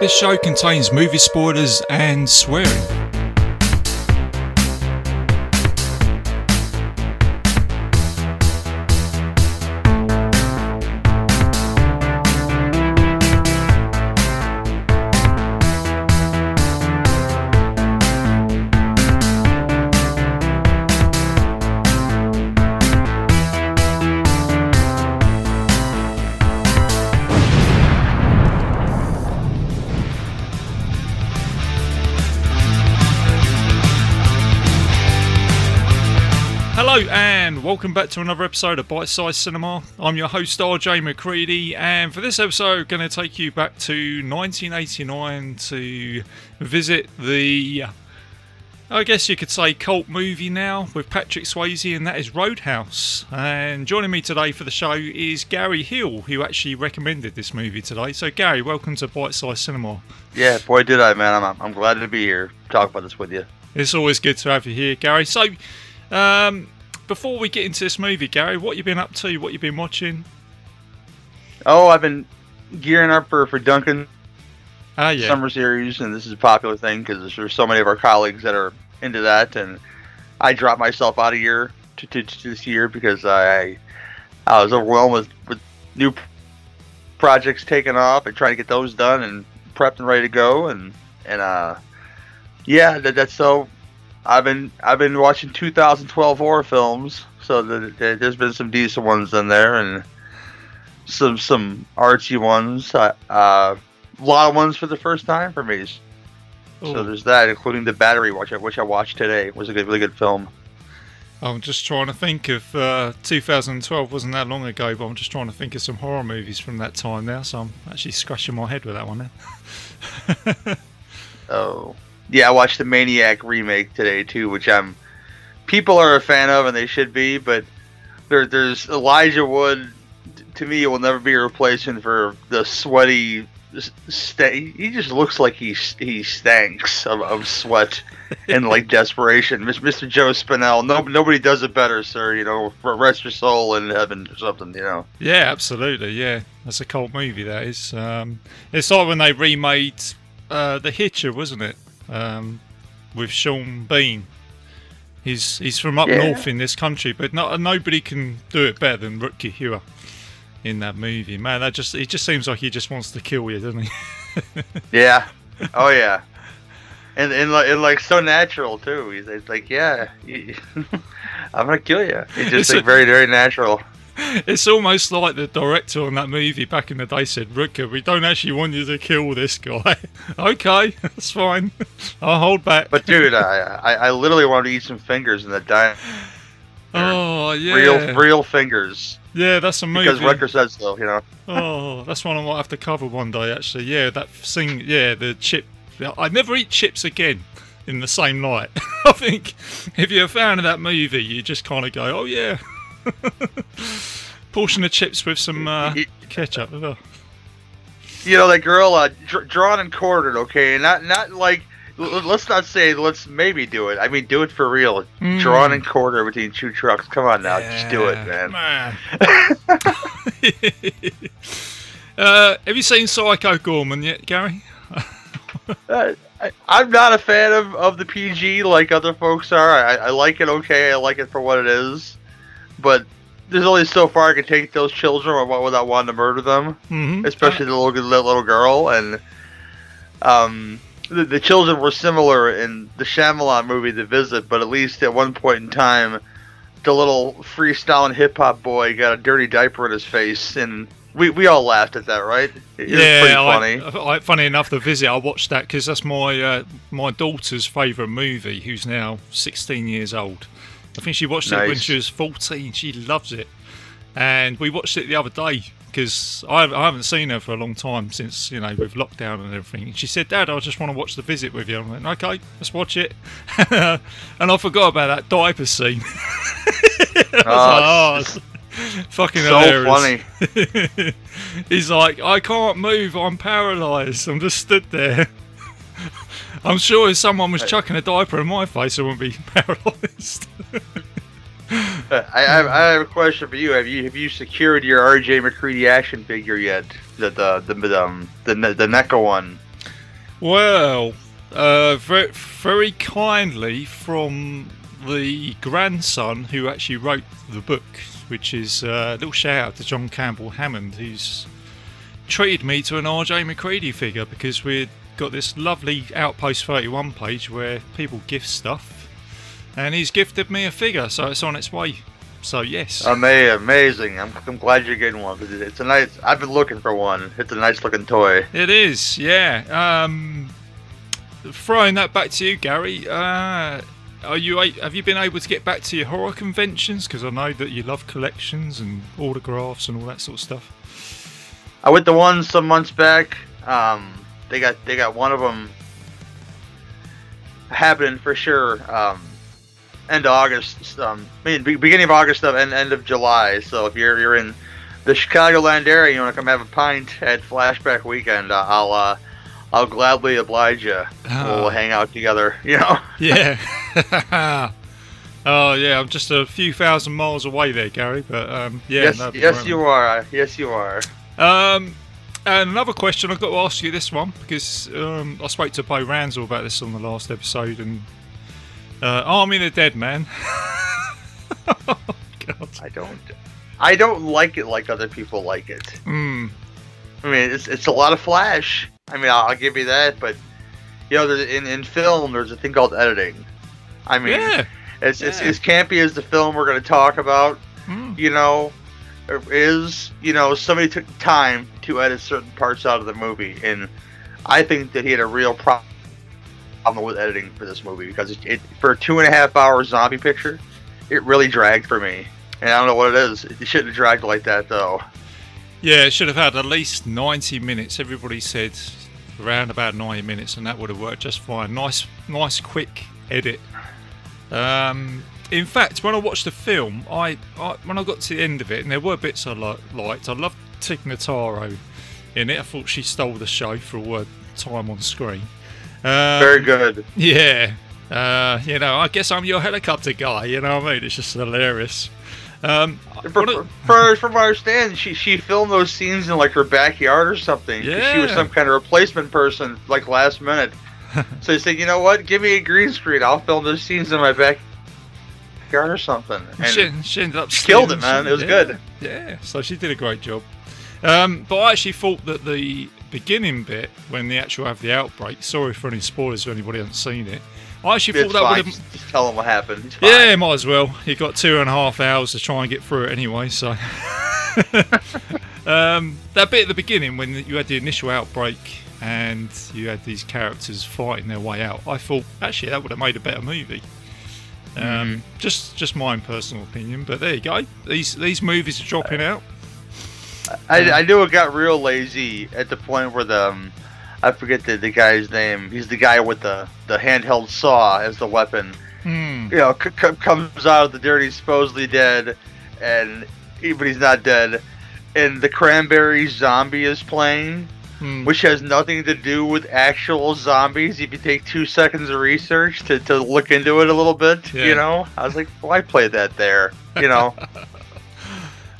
This show contains movie spoilers and swearing. Welcome back to another episode of Bite Size Cinema. I'm your host RJ McCready, and for this episode, going to take you back to 1989 to visit the, I guess you could say, cult movie now with Patrick Swayze, and that is Roadhouse. And joining me today for the show is Gary Hill, who actually recommended this movie today. So, Gary, welcome to Bite Size Cinema. Yeah, boy, did I, man. I'm, I'm glad to be here, talk about this with you. It's always good to have you here, Gary. So, um, before we get into this movie, Gary, what you been up to? What you been watching? Oh, I've been gearing up for for Duncan Ah, yeah. summer series, and this is a popular thing because there's so many of our colleagues that are into that, and I dropped myself out of year to, to, to this year because I I was overwhelmed with, with new projects taking off and trying to get those done and prepped and ready to go, and and uh yeah, that, that's so. I've been I've been watching 2012 horror films, so the, the, there's been some decent ones in there, and some some artsy ones. Uh, uh, a lot of ones for the first time for me. So there's that, including the Battery, which I which I watched today. It was a good, really good film. I'm just trying to think of uh, 2012 wasn't that long ago, but I'm just trying to think of some horror movies from that time now. So I'm actually scratching my head with that one now. Oh, yeah, I watched the Maniac remake today too, which I'm people are a fan of, and they should be. But there, there's Elijah Wood. To me, will never be a replacement for the sweaty. St- he just looks like he he stanks of, of sweat and like desperation. Mr. Joe Spinell, no, nobody does it better, sir. You know, rest your soul in heaven or something. You know. yeah, absolutely. Yeah, that's a cult movie. That is. Um, it's like when they remade uh, The Hitcher, wasn't it? Um, with Sean Bean. He's he's from up Yeah. north in this country, but not, nobody can do it better than Rutger Hauer in that movie. Man, that just it just seems like he just wants to kill you, doesn't he? Yeah. Oh yeah. And and like, and like so natural too. He's, like, yeah, I'm gonna kill you. It's It's just a- like very very natural. It's almost like the director on that movie back in the day said, Rutger, we don't actually want you to kill this guy. okay, that's fine. I'll hold back. But dude, I, I I literally wanted to eat some fingers in the diner. oh, yeah. Real real fingers. yeah, that's a movie. Because Rutger says so. You know. Oh, that's one I might have to cover one day, actually. Yeah, that thing, yeah, the chip. I never eat chips again in the same night. I think if you're a fan of that movie, you just kind of go, oh, yeah. Portion of chips with some uh, ketchup. Oh. You know that girl, uh, dr- drawn and quartered. Okay, not not like. l- Let's not say let's maybe do it. I mean, do it for real. Mm. Drawn and quartered between two trucks. Come on now, just do it, Yeah, man. uh, have you seen Psycho Goreman yet, Gary? Uh, I, I'm not a fan of, of the PG like other folks are. I, I like it okay. I like it for what it is, but there's only so far I can take those children without wanting to murder them, Mm-hmm. especially the little the little girl. And um, the, the children were similar in the Shyamalan movie, The Visit, but at least at one point in time, the little freestyling hip hop boy got a dirty diaper in his face, and we, we all laughed at that, right? It was yeah, I- funny. I, funny enough, the visit I watched that because that's my uh, my daughter's favourite movie, who's now 16 years old. I think she watched it when she was 14. She loves it, and we watched it the other day because I, I haven't seen her for a long time since you know with lockdown and everything. And she said, "Dad, I just want to watch the visit with you." I went, "Okay, let's watch it," and I forgot about that diaper scene. I was Oh, like, "Oh, Fucking so hilarious. funny. He's like, I can't move. I'm paralysed. I'm just stood there. I'm sure if someone was chucking a diaper in my face, I wouldn't be paralysed. I, I, have, I have a question for you. Have you have you secured your RJ McCready action figure yet? The the the the, um, the, the NECA one. Well, uh, very, very kindly from the grandson who actually wrote the book, which is uh, a little shout out to John Campbell Hammond, who's treated me to an RJ McCready figure because we've got this lovely Outpost 31 page where people gift stuff, and he's gifted me a figure, so it's on its way. So yes, amazing. I'm, I'm glad you're getting one. 'cause It's a nice. I've been looking for one. It's a nice looking toy. it is. Yeah. Um, throwing that back to you, Gary. Uh, are you have you been able to get back to your horror conventions? Because I know that you love collections and autographs and all that sort of stuff. I went to one some months back. Um, they got they got one of them happening for sure. Um, end of August. Um, I mean, beginning of August and end of July. So if you're you're in the Chicagoland area, you want to come have a pint at Flashback Weekend, uh, I'll uh, I'll gladly oblige you. Oh. We'll hang out together. You know. Yeah. oh yeah, I'm just a few thousand miles away there, Gary. But um, yeah. yes, that'd yes, you are. Yes, you are. Um, and another question I've got to ask you this one because um, I spoke to Bo Ransel about this on the last episode, and uh, Army of the Dead, man. oh, God. I don't. I don't like it like other people like it. Mm, I mean, it's it's a lot of flash. I mean, I'll, I'll give you that, but you know, in in film, there's a thing called editing. I mean, yeah. it's, it's as campy as the film we're going to talk about. Mm, You know, is you know somebody took time to edit certain parts out of the movie, and I think that he had a real problem with editing for this movie because it, it for a two and a half hour zombie picture, it really dragged for me. And I don't know what it is. It shouldn't have dragged like that though. yeah, it should have had at least 90 minutes. Everybody said around about 90 minutes, and that would have worked just fine. Nice, nice, quick edit. Um, in fact, when I watched the film, I, I when I got to the end of it, and there were bits I li- liked. I loved Tig Notaro in it. I thought she stole the show for all her time on screen. Um, Very good. Yeah. Uh, you know, I guess I'm your helicopter guy. You know what I mean? It's just hilarious. Um, For, for, from what I understand, she she filmed those scenes in like her backyard or something. 'cause She was some kind of replacement person, like last minute. so they said, you know what? Give me a green screen. I'll film those scenes in my backyard or something. And she, she ended up killed it, man. It was yeah, good. Yeah, so she did a great job. Um, but I actually thought that the beginning bit, when they actually have the outbreak, sorry for any spoilers if anybody hasn't seen it, I actually It's thought that would have. Tell them what happened. Yeah, might as well. You got two and a half hours to try and get through it anyway, so. um, that bit at the beginning when you had the initial outbreak and you had these characters fighting their way out, I thought actually that would have made a better movie. Um, Mm-hmm. Just, just my own personal opinion, but there you go. These these movies are dropping out. I, I knew it got real lazy at the point where the um, I forget the, the guy's name. He's the guy with the, the handheld saw as the weapon. Hmm. You know, c- c- comes out of the dirt. He's supposedly dead, and but he's not dead. And the cranberry zombie is playing, Hmm. which has nothing to do with actual zombies. If you take two seconds of research to, to look into it a little bit, Yeah. you know, I was like, why play that there? You know.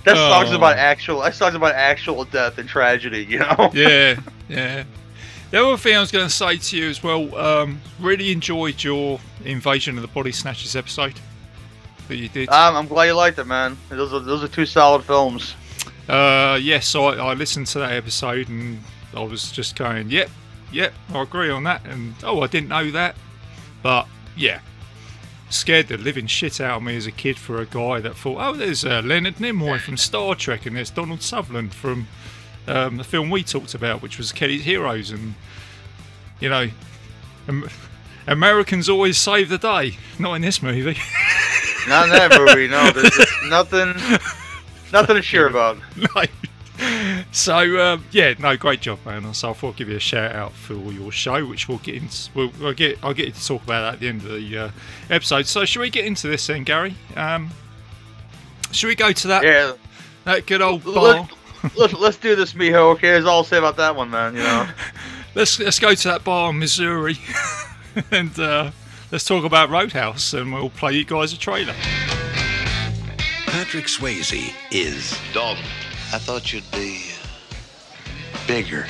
That song's Oh. about actual. That song's about actual death and tragedy. You know. yeah, yeah. The other thing I was going to say to you as well, um, really enjoyed your Invasion of the Body Snatchers episode that you did. Um, I'm glad you liked it, man. Those are those are two solid films. Uh, yes, so I, I listened to that episode and I was just going, yep, yep, I agree on that. And oh, I didn't know that, but yeah, scared the living shit out of me as a kid for a guy that thought, oh, there's uh, Leonard Nimoy from Star Trek and there's Donald Sutherland from um, the film we talked about, which was Kelly's Heroes, and you know, Am- Americans always save the day. Not in this movie. Not in that movie. No, there's, there's nothing, nothing to cheer about. no. So um, yeah, no, great job, man. So I thought I'd give you a shout out for your show, which we'll get into. We'll, we'll get. I'll get you to talk about that at the end of the uh, episode. So should we get into this then, Gary? Um, should we go to that Yeah. that good old bar? Let's, let's let's do this, Miho. Okay, that's all I'll say about that one, man. You know. Let's let's go to that bar in Missouri, and uh, let's talk about Roadhouse, and we'll play you guys a trailer. Patrick Swayze is Dalton, I thought you'd be uh, bigger.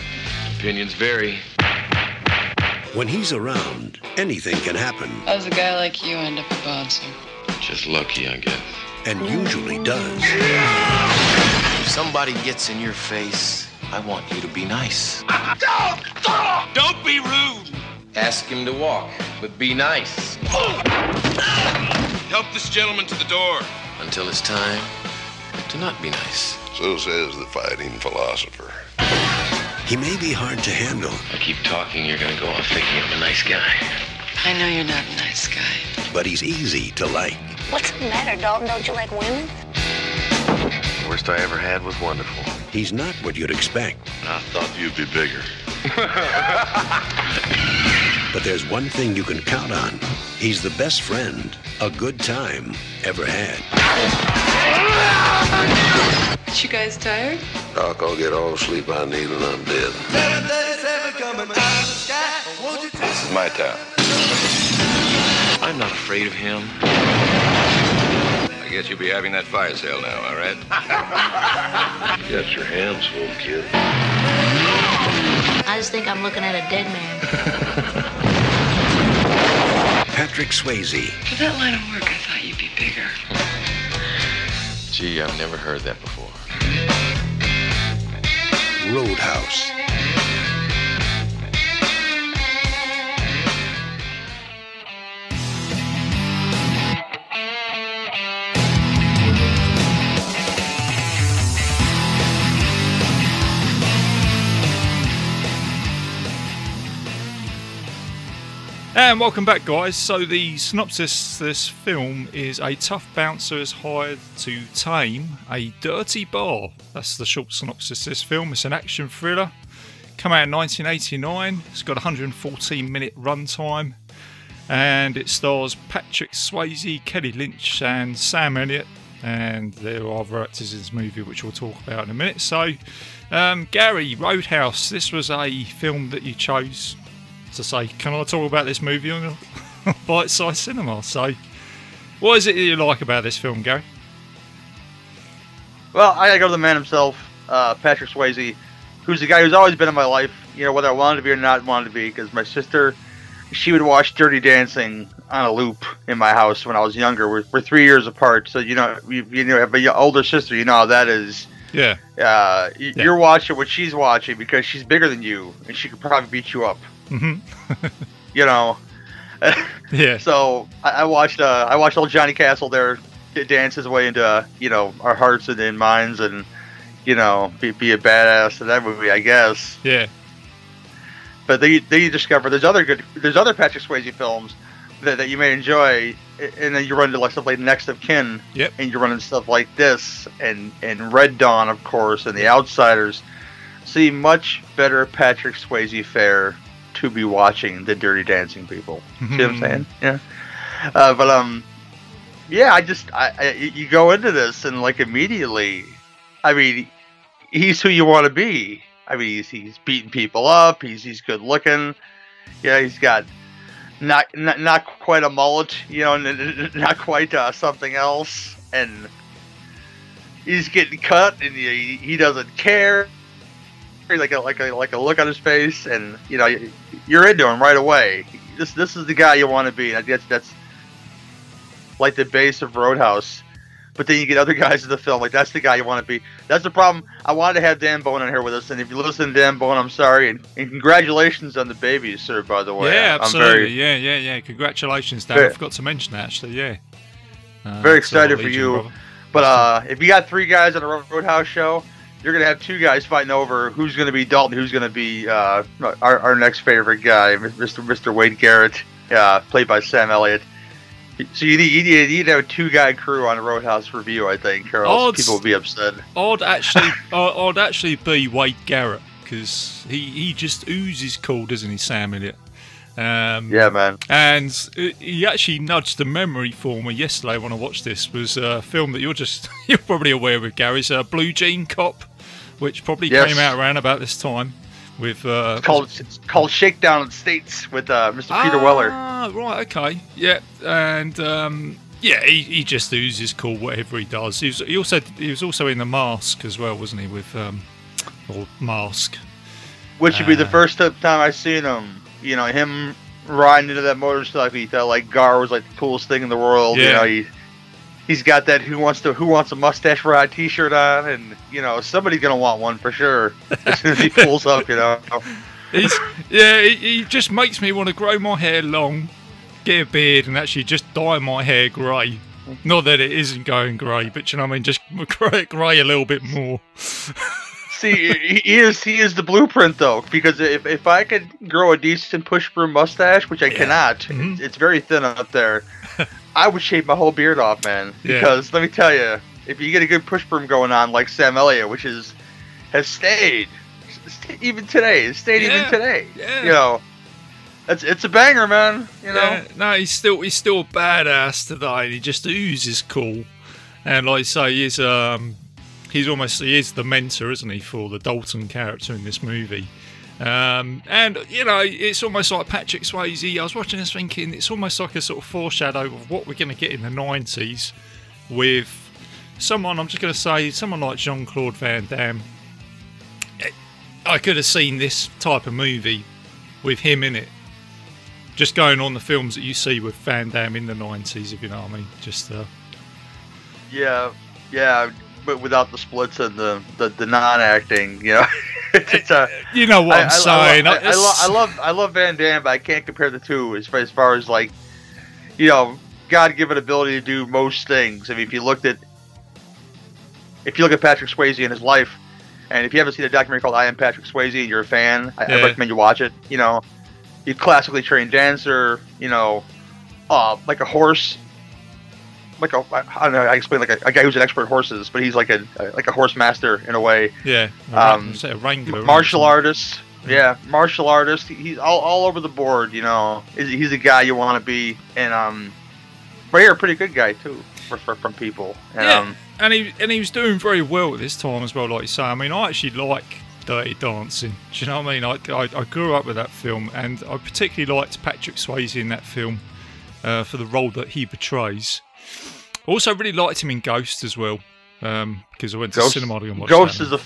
opinions vary. When he's around, anything can happen, How's a guy like you end up a bouncer? Just lucky, I guess. and usually does. If somebody gets in your face, I want you to be nice. Don't be rude! Ask him to walk, but be nice Help this gentleman to the door. until it's time to not be nice. So says the fighting philosopher. He may be hard to handle, I keep talking, you're gonna go off thinking I'm a nice guy. I know you're not a nice guy. but he's easy to like. What's the matter, Dalton? Don't you like women? Worst I ever had was wonderful. He's not what you'd expect, I thought you'd be bigger. but there's one thing you can count on. He's the best friend a good time ever had. Aren't you guys tired? Doc, I'll get all the sleep I need when I'm dead. This is my town. I'm not afraid of him. I guess you'll be having that fire sale now, all right? you got your hands full, kid. I just think I'm looking at a dead man. Patrick Swayze, For that line of work, I thought you'd be bigger. Gee, I've never heard that before. Roadhouse. And welcome back, guys. So, the synopsis this film is a tough bouncer is hired to tame a dirty bar. That's the short synopsis this film. It's an action thriller. Come out in 1989. It's got 114 minute runtime. And it stars Patrick Swayze, Kelly Lynch, and Sam Elliott. And there are other actors in this movie, which we'll talk about in a minute. So, um, Gary, Roadhouse. This was a film that you chose to say, can I talk about this movie on Bite Size Cinema? So, what is it that you like about this film, Gary? Well, I gotta go to the man himself, uh, Patrick Swayze, who's the guy who's always been in my life. You know, whether I wanted to be or not wanted to be, because my sister, she would watch Dirty Dancing on a loop in my house when I was younger. We're, we're three years apart, so you know, you, you know, have an older sister. You know how that is. Yeah, Uh, Yeah. You're watching what she's watching because she's bigger than you, and she could probably beat you up. Hmm You know. yeah, So I, I watched uh, I watched old Johnny Castle there dance his way into uh, you know our hearts and, and minds and you know be, be a badass in that movie I guess. yeah, But then you, then you discover there's other good there's other Patrick Swayze films that, that you may enjoy, and then you run into like stuff like Next of Kin, Yep. and you run into stuff like this and and Red Dawn of course and The Outsiders. See much better Patrick Swayze fare to be watching the Dirty Dancing people. See what I'm Mhm. saying? Yeah. Uh, but um, yeah, I just I, I you go into this and like immediately, I mean, he's who you want to be. I mean, he's he's beating people up. He's he's good looking. Yeah, he's got not not, not quite a mullet, you know, not quite uh, something else, and he's getting cut, and he, he doesn't care. Like a like a like a look on his face, and you know you're into him right away. This this is the guy you want to be. I guess that's like the base of Roadhouse. But then you get other guys in the film, like that's the guy you want to be. That's the problem. I wanted to have Dan Bone in here with us, and if you listen to Dan Bone, I'm sorry, and, and congratulations on the baby, sir. By the way, yeah, I'm absolutely, very yeah, yeah, yeah. Congratulations, Dan. Very- I forgot to mention that actually. Yeah, uh, Very excited for you. brother. But uh, if you got three guys on a Roadhouse show, you're gonna have two guys fighting over who's gonna be Dalton, who's gonna be uh, our, our next favorite guy, Mr. Mr. Wade Garrett, uh, played by Sam Elliott. So you need, you need, you need to have a two guy crew on a Roadhouse review, I think, or else Odds- people will be upset. I'd actually, I'd actually be Wade Garrett because he, he just oozes cool, doesn't he, Sam Elliott? Um, Yeah, man. And he actually nudged the memory for me yesterday when I watched this. Was a film that you're just you're probably aware of, Gary's a Blue Jean Cop, which probably Yes. came out around about this time with uh, It's called it's called Shakedown in States with uh, Mr. Peter Weller. Ah, right, okay, yeah, and um, yeah, he, he just oozes cool whatever he does. He was, he also he was also in the Mask as well, wasn't he? With um, or Mask. Which would be the uh, first time I seen him You know, him riding into that motorcycle, he thought like Gar was like the coolest thing in the world. You Yeah. know, he he's got that who wants to who wants a mustache ride T-shirt on, and you know somebody's gonna want one for sure as soon as he pulls up. You know, He's, yeah, he, he just makes me want to grow my hair long, get a beard, and actually just dye my hair grey. Not that it isn't going grey, but you know what I mean, just grey, grey a little bit more. see, he is he is the blueprint though, because if if I could grow a decent push broom mustache, which I cannot, Mhm. it's, it's very thin up there. I would shave my whole beard off, man. Yeah. Because let me tell you, if you get a good push broom going on like Sam Elliott, which is has stayed st- even today, has stayed Yeah, even today. yeah. You know, it's it's a banger, man. You know. Yeah, no, he's still he's still a badass today. and He just oozes cool, and like I say, he's um he's almost he is the mentor, isn't he, for the Dalton character in this movie. Um, and you know, it's almost like Patrick Swayze. I was watching this thinking it's almost like a sort of foreshadow of what we're going to get in the '90s with someone. I'm just going to say someone like Jean Claude Van Damme. I could have seen this type of movie with him in it just going on the films that you see with Van Damme in the 90s, if you know what I mean. Just, uh, Yeah, yeah, but without the splits and the the, the non-acting, you know. it's a, you know what I, am saying. I, I, I, lo- I love I love Van Damme, but I can't compare the two as far as, far as like, you know, God-given ability to do most things. I mean, if you looked at if you look at Patrick Swayze in his life, and if you haven't seen a documentary called I Am Patrick Swayze and you're a fan, I, I recommend you watch it. You know, you classically trained dancer. You know, uh, like a horse. Like a I don't know. I explain like a, a guy who's an expert horses, but he's like a like a horse master in a way. yeah, um, a wrangler. Martial artist, yeah, martial artist. He's all, all over the board. You know, he's, he's a guy you want to be, and um, but you're a pretty good guy too for, for from people. And, Yeah. um, and he and he was doing very well at this time as well, like you say. I mean, I actually like Dirty Dancing. Do you know what I mean? I, I, I grew up with that film, and I particularly liked Patrick Swayze in that film uh, for the role that he portrays. Also, really liked him in Ghost as well, um, because I went to Ghost, cinema to watch Ghost that. is a,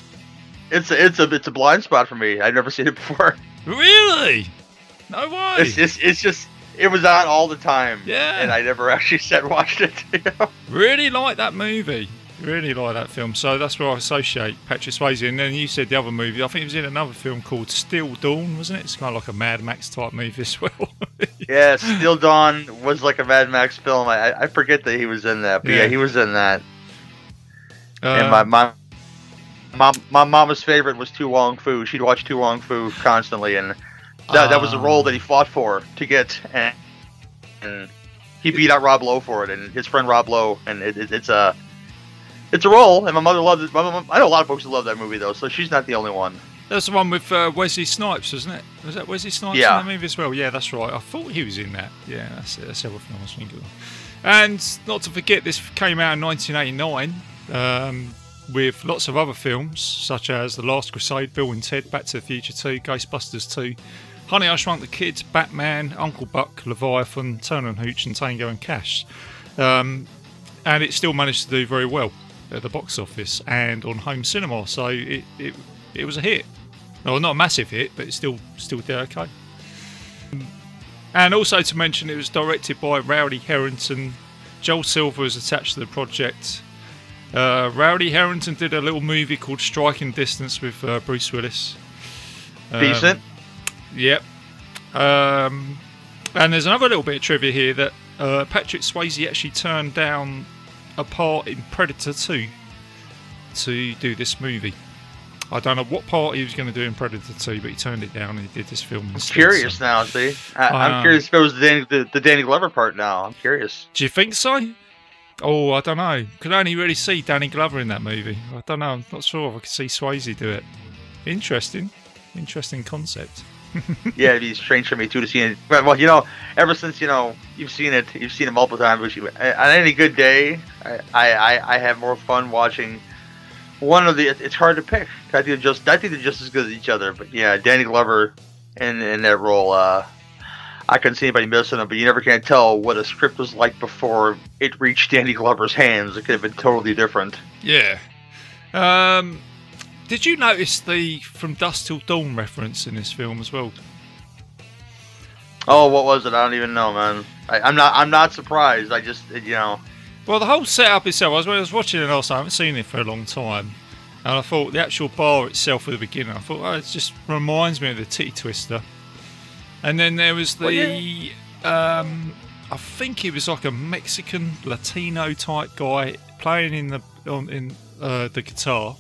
it's a, it's a, it's a blind spot for me. I've never seen it before. really no way. It's just, it's just, it was on all the time. Yeah. and I never actually sat and watched it. You know? Really like that movie. Really like that film. So that's where I associate Patrick Swayze. And then you said the other movie. I think it was in another film called Steel Dawn, wasn't it? It's kind of like a Mad Max type movie as well. Yeah, Steel Dawn was like a Mad Max film. I, I forget that he was in that, but yeah, Yeah. he was in that. Uh, and my mom, mom, my mama's favorite was To Wong Foo. She'd watch To Wong Foo constantly, and that, that was the role that he fought for to get, and, and he beat out Rob Lowe for it, and his friend Rob Lowe, and it, it, it's a, it's a role, and my mother loved it. My mom, I know a lot of folks who love that movie though, so she's not the only one. that's the one with uh, Wesley Snipes, isn't it? Was that Wesley Snipes Yeah. in the movie as well? Yeah, that's right. I thought he was in that. Yeah, that's it. That's other I was thinking of. And not to forget, this came out in 1989 um, with lots of other films, such as The Last Crusade, Bill and Ted, Back to the Future 2, Ghostbusters 2, Honey, I Shrunk the Kids, Batman, Uncle Buck, Leviathan, Turner and Hooch, and Tango and Cash. Um, and it still managed to do very well at the box office and on home cinema. So it, it, it was a hit. Well, not a massive hit, but it still still did okay. And also to mention, it was directed by Rowdy Herrington. Joel Silver was attached to the project. Uh, Rowdy Herrington did a little movie called Striking Distance with uh, Bruce Willis. Um, Decent. Yep. Um, and there's another little bit of trivia here that uh, Patrick Swayze actually turned down a part in Predator 2 to do this movie. I don't know what part he was going to do in Predator 2, but he turned it down and he did this film I'm instead. Curious so- now, see. I, I'm Um, curious if it was the Danny, the, the Danny Glover part now. I'm curious. Do you think so? Oh, I don't know. Could only really see Danny Glover in that movie. I don't know. I'm not sure if I could see Swayze do it. Interesting. Interesting concept. yeah, it'd be strange for me too to see it. Well, you know, ever since you know you've seen it, you've seen it multiple times. You, on any good day, I, I I have more fun watching one of the. It's hard to pick. I think they're just I think they're just as good as each other. But yeah, Danny Glover in in that role, uh, I couldn't see anybody missing him. But you never can tell what a script was like before it reached Danny Glover's hands. It could have been totally different. Yeah. Um, did you notice the From Dusk Till Dawn reference in this film as well? Oh, what was it? I don't even know, man. I, I'm not. I'm not surprised. I just, you know. Well, the whole setup itself, I was, when I was watching it also, I haven't seen it for a long time. And I thought the actual bar itself at the beginning, I thought, oh, it just reminds me of the Titty Twister. And then there was the, Well, um, I think he was like a Mexican Latino type guy playing in the on, in uh, the guitar.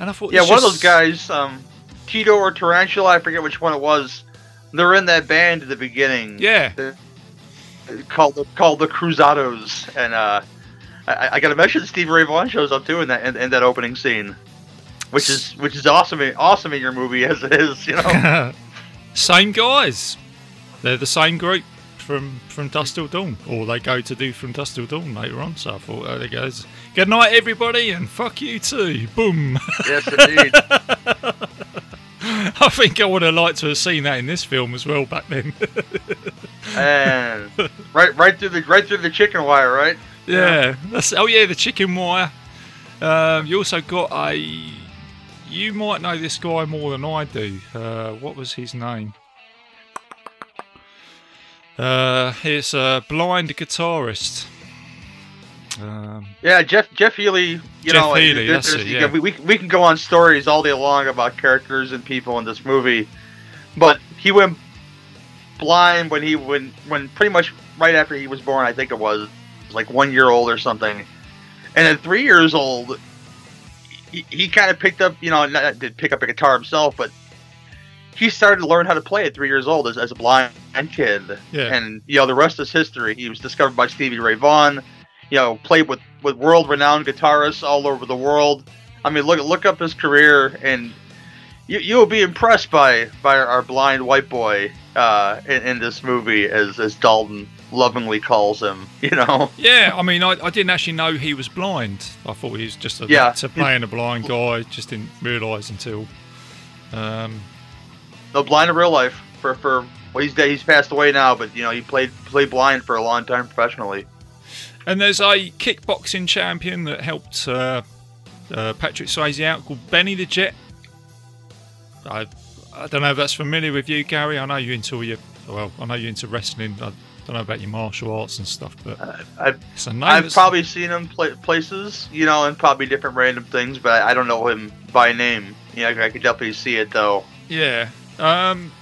And I thought, Yeah, one of those guys, um, Tito or Tarantula, I forget which one it was. They're in that band at the beginning. Yeah, called the called the Cruzados, and uh, I, I got to mention Steve Ray Vaughan shows up too in that in, in that opening scene, which is which is awesome awesome in your movie as it is, you know. same guys. They're the same group from from Dusk Till Dawn, or they go to do from Dusk Till Dawn later on. So I thought, oh, there goes. Good night, everybody, and fuck you too. Boom. yes, indeed. I think I would have liked to have seen that in this film as well back then. and right right through the right through the chicken wire, right? yeah, that's oh yeah, the chicken wire. Um, you also got a. You might know this guy more than I do. Uh, what was his name? Uh, he's a blind guitarist. Um, Yeah, Jeff Jeff Healey. You Jeff know, Healey, there- it, yeah. we, we we can go on stories all day long about characters and people in this movie, but he went blind when he when when pretty much right after he was born. I think it was like one year old or something, and at three years old, he, he kind of picked up. You know, not did pick up a guitar himself, but he started to learn how to play at three years old as, as a blind kid. Yeah. And you know, the rest is history. He was discovered by Stevie Ray Vaughan. You know, played with with world renowned guitarists all over the world. I mean, look look up his career, and you you'll be impressed by by our blind white boy uh, in, in this movie, as as Dalton lovingly calls him. You know. yeah, I mean, I, I didn't actually know he was blind. I thought he was just a Yeah. playing a blind guy. Just didn't realise until. Um, No, blind in real life. For for well, he's dead. He's passed away now, but you know, he played played blind for a long time professionally. And there's a kickboxing champion that helped uh, uh, Patrick Swayze out called Benny the Jet. I I don't know if that's familiar with you, Gary. I know you're into your well, I know you're into wrestling. I don't know about your martial arts and stuff, but I've it's a name. I've probably seen him pla places, you know, and probably different random things, but I, I don't know him by name. Yeah, I, I could definitely see it though. Yeah. Um,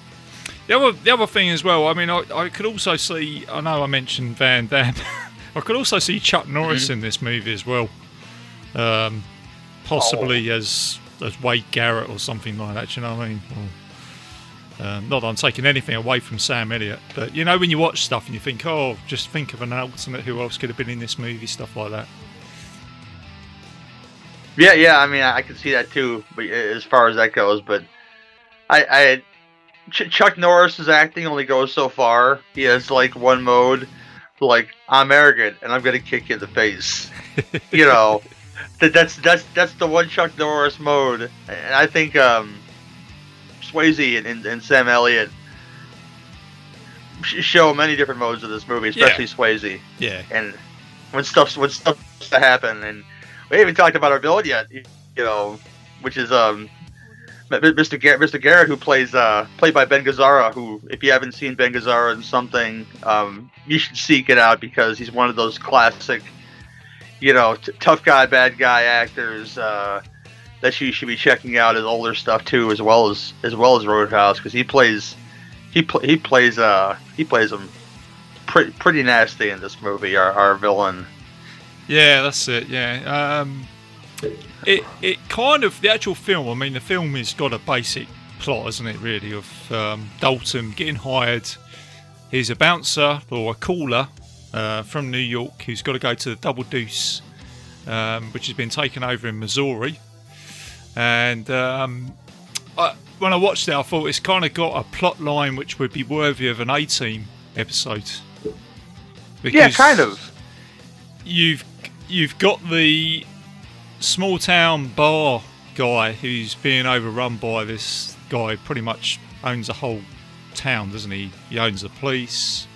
the other the other thing as well. I mean, I, I could also see. I know I mentioned Van Damme. I could also see Chuck Norris Mm-hmm. in this movie as well. Um, possibly Oh. as as Wade Garrett or something like that. You know what I mean? Or, um, not that I'm taking anything away from Sam Elliott, but you know when you watch stuff and you think, oh, just think of an alternate who else could have been in this movie, stuff like that. Yeah, yeah. I mean, I, I can see that too, but uh, as far as that goes, but I, I Ch- Chuck Norris's acting only goes so far. He has like one mode, like I'm arrogant and I'm gonna kick you in the face. you know, that that's that's that's the one Chuck Norris mode, and I think um, Swayze and, and, and Sam Elliott show many different modes of this movie, especially Swayze Yeah. and when stuff's when stuff's to happen, and we haven't talked about our villain yet, you know, which is um, Mr. Garrett, Mr. Garrett, who plays uh, played by Ben Gazzara. Who, if you haven't seen Ben Gazzara in something, um, you should seek it out because he's one of those classic, you know, t- tough guy, bad guy actors uh, that you should be checking out his older stuff too, as well as as well as Roadhouse, because he plays he pl- he plays uh he plays him pretty pretty nasty in this movie. Our our villain. Yeah, that's it. Yeah, um, it it kind of the actual film. I mean, the film has got a basic plot, hasn't it? Really, of um, Dalton getting hired. He's a bouncer or a caller uh, from New York who's got to go to the Double Deuce, um, which has been taken over in Missouri. And um, I, when I watched it, I thought it's kind of got a plot line which would be worthy of an A Team episode. Yeah, kind of. you've you've got the small town bar guy who's being overrun by this guy pretty much owns the whole town doesn't he he owns the police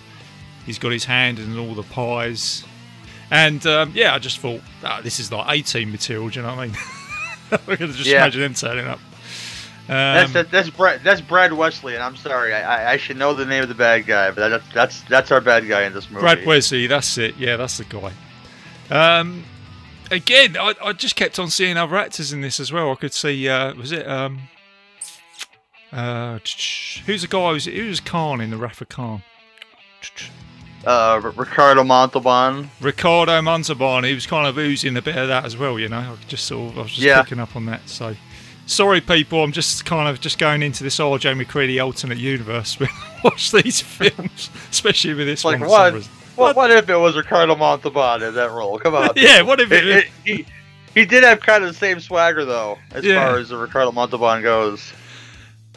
he's got his hand in all the pies and um, yeah i just thought ah, this is like A Team material do you know what i mean i could just Yeah. imagine them turning up That's Um, that, that's Brad that's Brad Wesley, and I'm sorry, I, I I should know the name of the bad guy, but that's that's that's our bad guy in this movie. Brad Wesley, that's it. Yeah, that's the guy. Um, again, I, I just kept on seeing other actors in this as well. I could see, uh, was it, um, uh, who's the guy who's, who was Khan in the Wrath of Khan? Uh, Ricardo Montalban. Ricardo Montalban, he was kind of oozing a bit of that as well, you know. I just sort of, I was just Yeah. picking up on that. So, sorry, people, I'm just kind of just going into this RJ McCready alternate universe when I watch these films, especially with this Like one. what? What? What if it was Ricardo Montalban in that role? Come on. Yeah, what if it- it, he, he did have kind of the same swagger though, as Yeah. far as the Ricardo Montalban goes.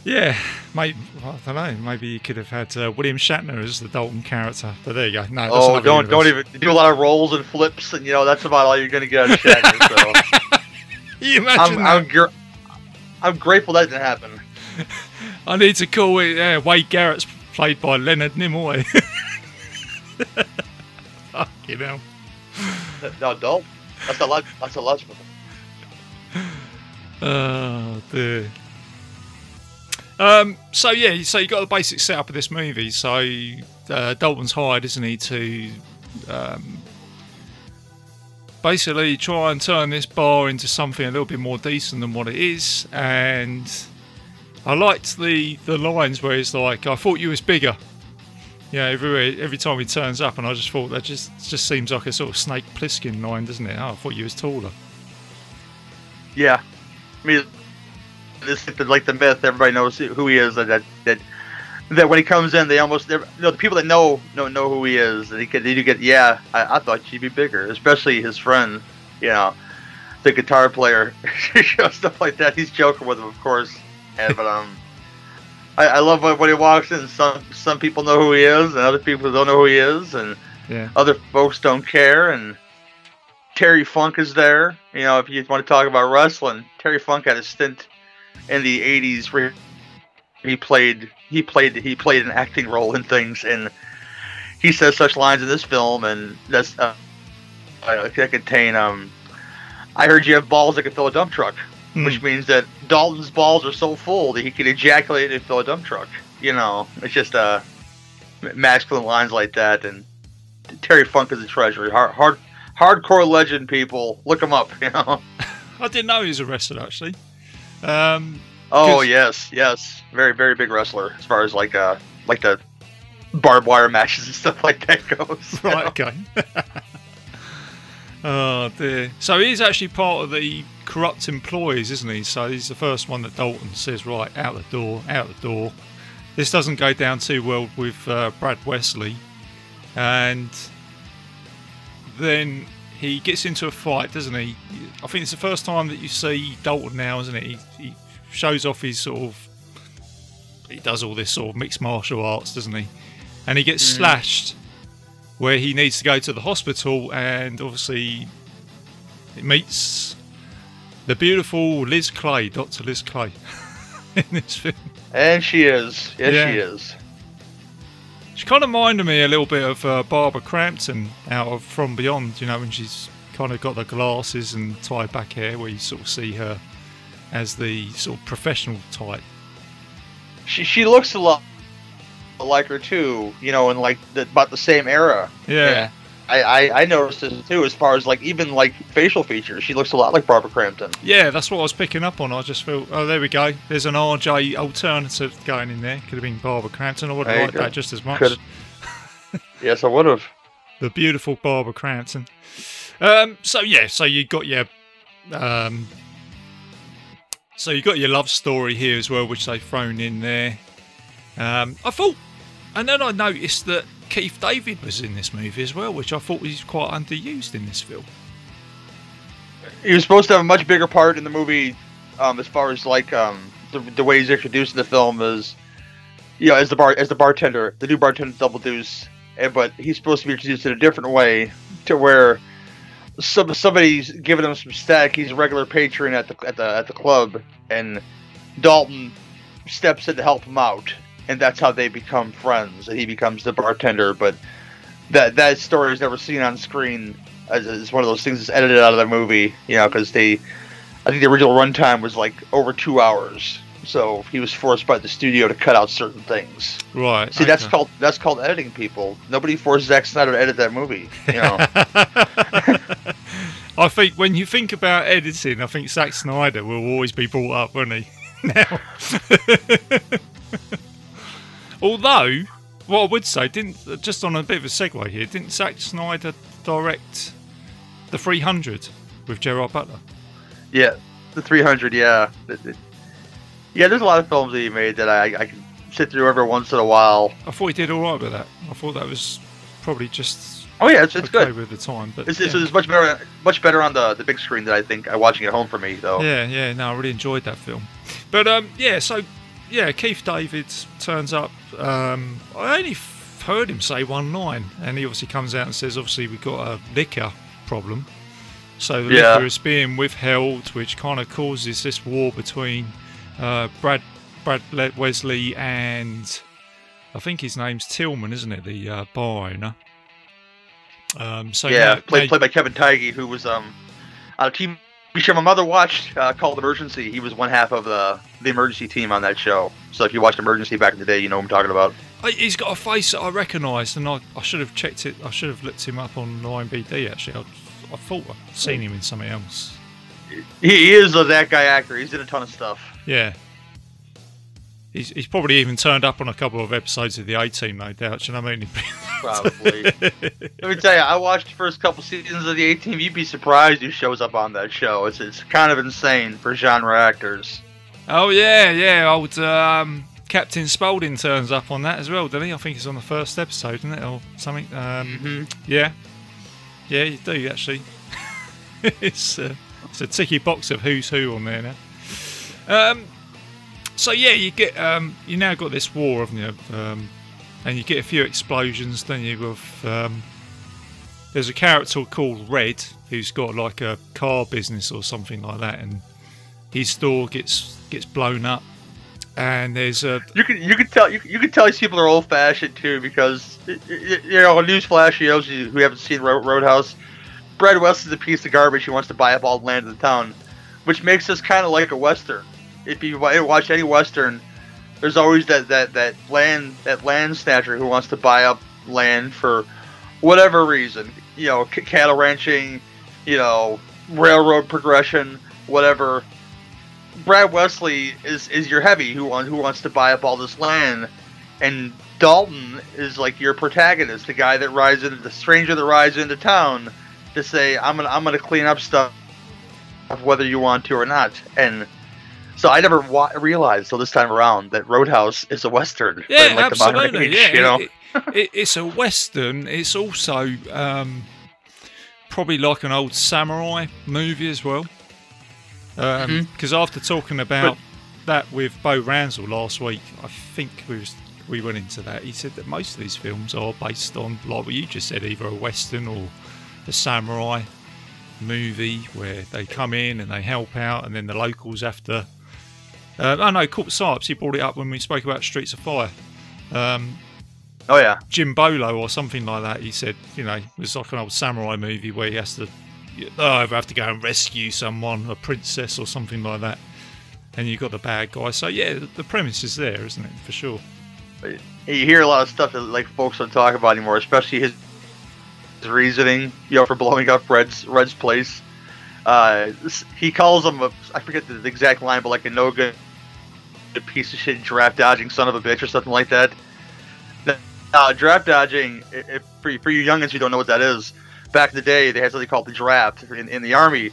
Yeah, maybe I don't know. Maybe you could have had uh, William Shatner as the Dalton character, but there you go. No, oh, don't don't even do a lot of rolls and flips, and you know that's about all you're gonna get out of Shatner. So You imagine I'm that? I'm, gr- I'm grateful that didn't happen. I need to call it. Yeah, Wade Garrett's played by Leonard Nimoy. Fucking know. No, don't. That's a lot. That's a logical. Oh dear. Um. So yeah. So you got the basic setup of this movie. So uh, Dalton's hired, isn't he, to um, basically try and turn this bar into something a little bit more decent than what it is. And I liked the the lines where he's like, "I thought you was bigger." Yeah, every every time he turns up, and I just thought that just just seems like a sort of Snake Plissken line, doesn't it? Oh, I thought you was taller. Yeah, I mean, this is like the myth. Everybody knows who he is. That that that, when he comes in, they almost you know the people that know know know who he is. And he get they get yeah. I, I thought you'd be bigger, especially his friend. You know, the guitar player, stuff like that. He's joking with him, of course. And, but um, I, I love when, he walks in. Some some people know who he is, and other people don't know who he is, and Yeah. other folks don't care. And Terry Funk is there. You know, if you want to talk about wrestling, Terry Funk had a stint in the '80s where he played he played he played an acting role in things, and he says such lines in this film, and that's uh, that contain um. I heard you have balls that can fill a dump truck, Hmm. which means that Dalton's balls are so full that he can ejaculate and fill a dump truck. You know, it's just uh, masculine lines like that, and Terry Funk is a treasure. Hard, hard, hardcore legend. People, look him up. You know. I didn't know he was a wrestler actually. Um, Oh yes, yes, very, very big wrestler as far as like uh, like the barbed wire matches and stuff like that goes. right, know? okay. oh dear. So he's actually part of the corrupt employees, isn't he? So he's the first one that Dalton says, right, out the door, out the door. This doesn't go down too well with uh, Brad Wesley, and then he gets into a fight, doesn't he? I think it's the first time that you see Dalton now, isn't it? He, he shows off his sort of. He does all this sort of mixed martial arts, doesn't he? And he gets slashed where he needs to go to the hospital, and obviously it meets the beautiful Liz Clay, Dr. Liz Clay, in this film. And she is, yes, Yeah. she is. She kind of reminded me a little bit of uh, Barbara Crampton out of From Beyond, you know, when she's kind of got the glasses and tied back hair, where you sort of see her as the sort of professional type. She she looks a lot like her too. You know, in like the, about the same era. Yeah. I, I I noticed this too. As far as like even like facial features, she looks a lot like Barbara Crampton. Yeah, that's what I was picking up on. I just felt, oh, there we go. There's an RJ alternative going in there. Could have been Barbara Crampton. I would have liked go. that just as much. Yes, I would have. the beautiful Barbara Crampton. Um, so yeah, so you got your, um, so you got your love story here as well, which they've thrown in there. Um, I thought, and then I noticed that Keith David was in this movie as well, which I thought was quite underused in this film. He was supposed to have a much bigger part in the movie, um, as far as like um, the, the way he's introduced in the film is, you know, as the bar as the bartender, the new bartender Double Deuce, and, but he's supposed to be introduced in a different way to where some somebody's giving him some stack. He's a regular patron at the at the at the club, and Dalton steps in to help him out, and that's how they become friends. And he becomes the bartender, but that that story is never seen on screen. As it's one of those things that's edited out of the movie, you know, because they, I think the original runtime was like over two hours, so he was forced by the studio to cut out certain things. Right. See, that's called that's called editing. People, nobody forced Zack Snyder to edit that movie. You know, I think when you think about editing, I think Zack Snyder will always be brought up, won't he? Now, although what I would say, didn't just on a bit of a segue here, didn't Zack Snyder direct the 300 with Gerard Butler? yeah, the 300. Yeah, yeah. There's a lot of films that he made that I, I can sit through every once in a while. I thought he did all right with that. I thought that was probably just Oh yeah, it's, it's okay good. with the time, but It's, yeah. it's much better, much better on the, the big screen than I think uh, watching it at home for me though. Yeah, yeah, no, I really enjoyed that film. But um, yeah, so yeah, Keith David turns up. Um, I only f- heard him say one line, and he obviously comes out and says, obviously we've got a liquor problem, so the Yeah. liquor is being withheld, which kind of causes this war between uh, Brad Brad Le- Wesley and I think his name's Tillman, isn't it? The uh, bar owner. Um, so yeah, now- played now- played by Kevin Tighe, who was um on a TV show my mother watched uh, called Emergency. He was one half of the the emergency team on that show. So if you watched Emergency back in the day, you know what I'm talking about. He's got a face that I recognised, and I, I should have checked it. I should have looked him up on IMDb. Actually, I, I thought I'd seen him in something else. He, he is a that guy actor. He's in a ton of stuff. Yeah, he's, he's probably even turned up on a couple of episodes of the A Team, no doubt. do You know what I mean? Probably. Let me tell you, I watched the first couple seasons of the A Team. You'd be surprised who shows up on that show. It's it's kind of insane for genre actors. oh yeah, yeah. Old um, Captain Spaulding turns up on that as well, doesn't he? I think it's on the first episode, isn't it, or something? Um, Mhm. Yeah, yeah, you do actually. it's uh, it's a ticky box of who's who on there now. Um, so yeah, you get um, you now got this war, haven't you? Um, and you get a few explosions. Then you have um, there's a character called Red who's got like a car business or something like that, and his store gets gets blown up. And there's a You can you can tell you, you can tell these people are old fashioned too because you know newsflash you know who haven't seen Roadhouse. Brad West is a piece of garbage. He wants to buy up all the land in the town, which makes this kind of like a western. If you watch any western, there's always that, that, that land that land snatcher who wants to buy up land for whatever reason. You know, c- cattle ranching, you know, railroad progression, whatever. Brad Wesley is is your heavy who who wants to buy up all this land, and Dalton is like your protagonist, the guy that rides into the stranger that rides into town to say I'm gonna I'm gonna clean up stuff, whether you want to or not. And so I never wa- realized till this time around that Roadhouse is a western, Yeah, like the absolutely. age, yeah, you know. it, it, it's a western. It's also um, probably like an old samurai movie as well. Because Mm-hmm. after talking about that with Bo Ransel last week, I think we was, we went into that. He said that most of these films are based on, like what you just said, either a western or a samurai movie where they come in and they help out, and then the locals have to. Uh, oh no, Court Sipes. He brought it up when we spoke about Streets of Fire. Um, Oh yeah, Jim Bolo or something like that. He said, you know, it was like an old samurai movie where he has to, oh, I have to go and rescue someone, a princess or something like that. And you've got the bad guy. So yeah, the- the premise is there, isn't it? For sure. you hear a lot of stuff that like folks don't talk about anymore, especially his, his reasoning, you know, for blowing up Red's Red's place. Uh, he calls him a, I forget the exact line, but like a no good piece of shit, draft dodging son of a bitch or something like that. Now, draft dodging, if, for, for you youngins who don't know what that is, back in the day they had something called the draft in, in the army,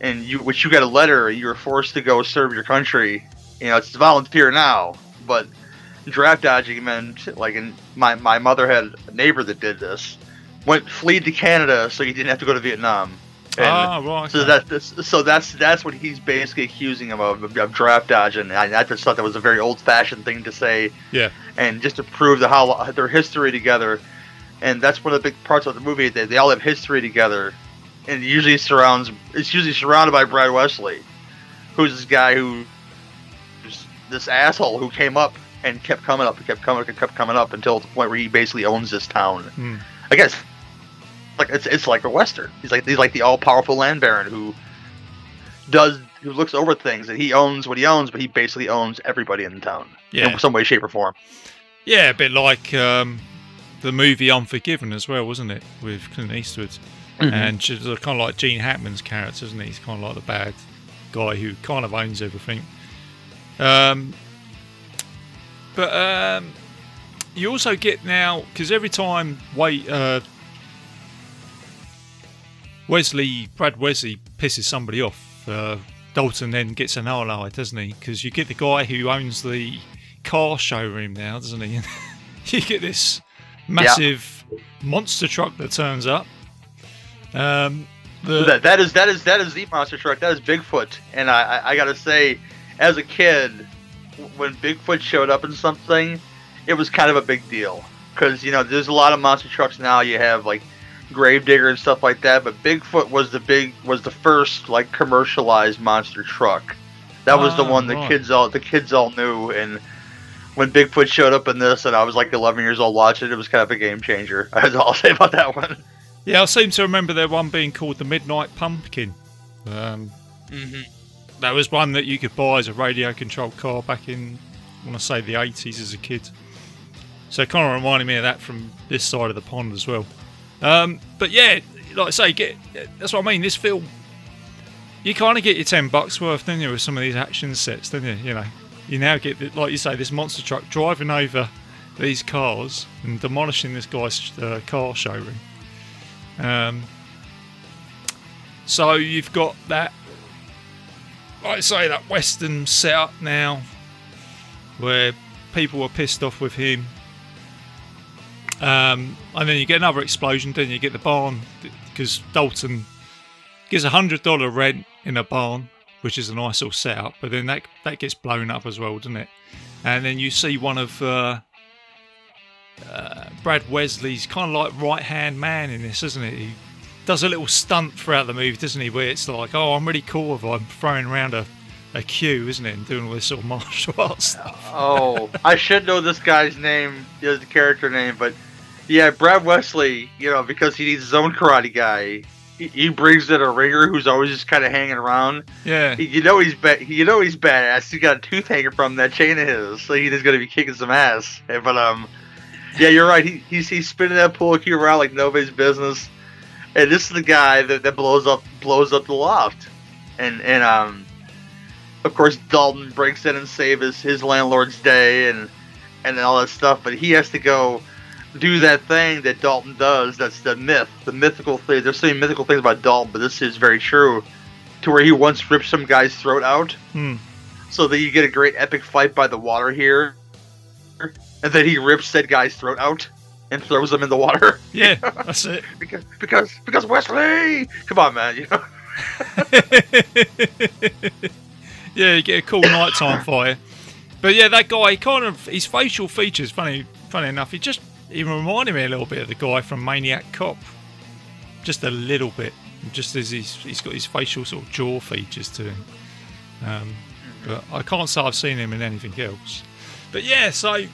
and you which you got a letter, and you were forced to go serve your country. You know, it's volunteer now, but draft dodging meant like in my my mother had a neighbor that did this went fled to canada so he didn't have to go to vietnam and ah, right. so okay. that that's, so that's that's what he's basically accusing him of, of, of draft dodging and i, I just thought that was a very old fashioned thing to say yeah. and just to prove the how their history together and that's one of the big parts of the movie they, they all have history together and it usually surrounds it's usually surrounded by brad wesley who's this guy who who's this asshole who came up and kept coming up and kept coming and kept coming up until the point where he basically owns this town Hmm. i guess like it's, it's like a western he's like he's like the all-powerful land baron who does who looks over things and he owns what he owns, but he basically owns everybody in the town Yeah. in some way, shape, or form. Yeah, a bit like um, the movie Unforgiven as well, wasn't it, with Clint Eastwood? And just kind of like Gene Hackman's character, isn't he? He's kind of like the bad guy who kind of owns everything. Um, but um, you also get now because every time wait, uh, Wesley Brad Wesley pisses somebody off, uh, Dalton then gets an ally, doesn't he? Because you get the guy who owns the car showroom now, doesn't he? you get this massive monster truck that turns up. Um, the, that that is that is that is the monster truck. That is Bigfoot, and I I, I gotta say, as a kid, when Bigfoot showed up in something, it was kind of a big deal because you know there's a lot of monster trucks now. You have like Gravedigger and stuff like that, but Bigfoot was the big was the first like commercialized monster truck. That was the Ah, one the right. kids all the kids all knew and. When Bigfoot showed up in this, and I was like 11 years old watching it, it was kind of a game changer. That's all I'll say about that one. yeah, I seem to remember there one being called the Midnight Pumpkin. Um, Mm-hmm. that was one that you could buy as a radio controlled car back in, I want to say, the 80s as a kid. So it kind of reminded me of that from this side of the pond as well. Um, but yeah, like I say, get that's what I mean. This film, you kind of get your 10 bucks worth, don't you, with some of these action sets, don't you? You know, you now get, the, like you say, this monster truck driving over these cars and demolishing this guy's uh, car showroom. Um, so you've got that, like I say, that Western setup now, where people are pissed off with him. Um, and then you get another explosion, then you get the barn because Dalton gives a hundred dollar rent in a barn, which is a nice little setup. But then that that gets blown up as well, doesn't it? And then you see one of uh, uh, Brad Wesley's kind of like right hand man in this, isn't it? He does a little stunt throughout the movie, doesn't he? Where it's like, oh, I'm really cool if I'm throwing around a, a cue, isn't it? And doing all this sort of martial arts stuff. Oh, I should know this guy's name, his character name, but yeah, Brad Wesley, you know, because he needs his own karate guy. He, he brings in a ringer who's always just kind of hanging around. Yeah. He- You know he's ba- you know he's badass. He's got a tooth hanging from that chain of his, so he's gonna be kicking some ass. Eh, But um, yeah, you're right. He, he's he's spinning that pool cue around like nobody's business. And this is the guy that, that blows up blows up the loft, and and um, of course Dalton breaks in and saves his, his landlord's day and and all that stuff. But he has to go do that thing that Dalton does. That's the myth, the mythical thing. There's so many mythical things about Dalton, but this is very true. To where he once ripped some guy's throat out, Hmm. so that you get a great epic fight by the water here, and then he rips that guy's throat out and throws him in the water. Yeah, that's it. because because because Wesley, come on, man, you know. yeah, you get a cool nighttime fire. But yeah, that guy, he kind of his facial features, funny, funny enough, he just he reminded me a little bit of the guy from Maniac Cop, just a little bit. Just as he's he's got his facial sort of jaw features to him. Um, but I can't say I've seen him in anything else. But yeah, so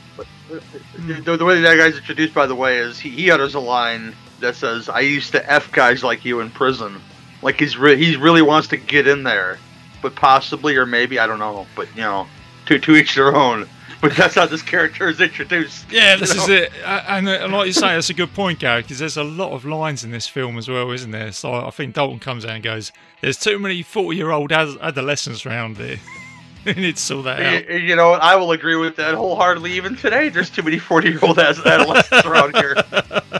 The, the way that guy's introduced, by the way, is he, he utters a line that says, "I used to f guys like you in prison." Like he's re- he really wants to get in there, but possibly or maybe I don't know. But you know, to to each their own. But that's how this character is introduced. Yeah, this is it. And, uh, and like you say, that's a good point, Gary, because there's a lot of lines in this film as well, isn't there? So I think Dalton comes out and goes, "There's too many 40 year old adolescents around here. we need to sort that out." You know, I will agree with that wholeheartedly. Even today, there's too many 40 year old adolescents around here.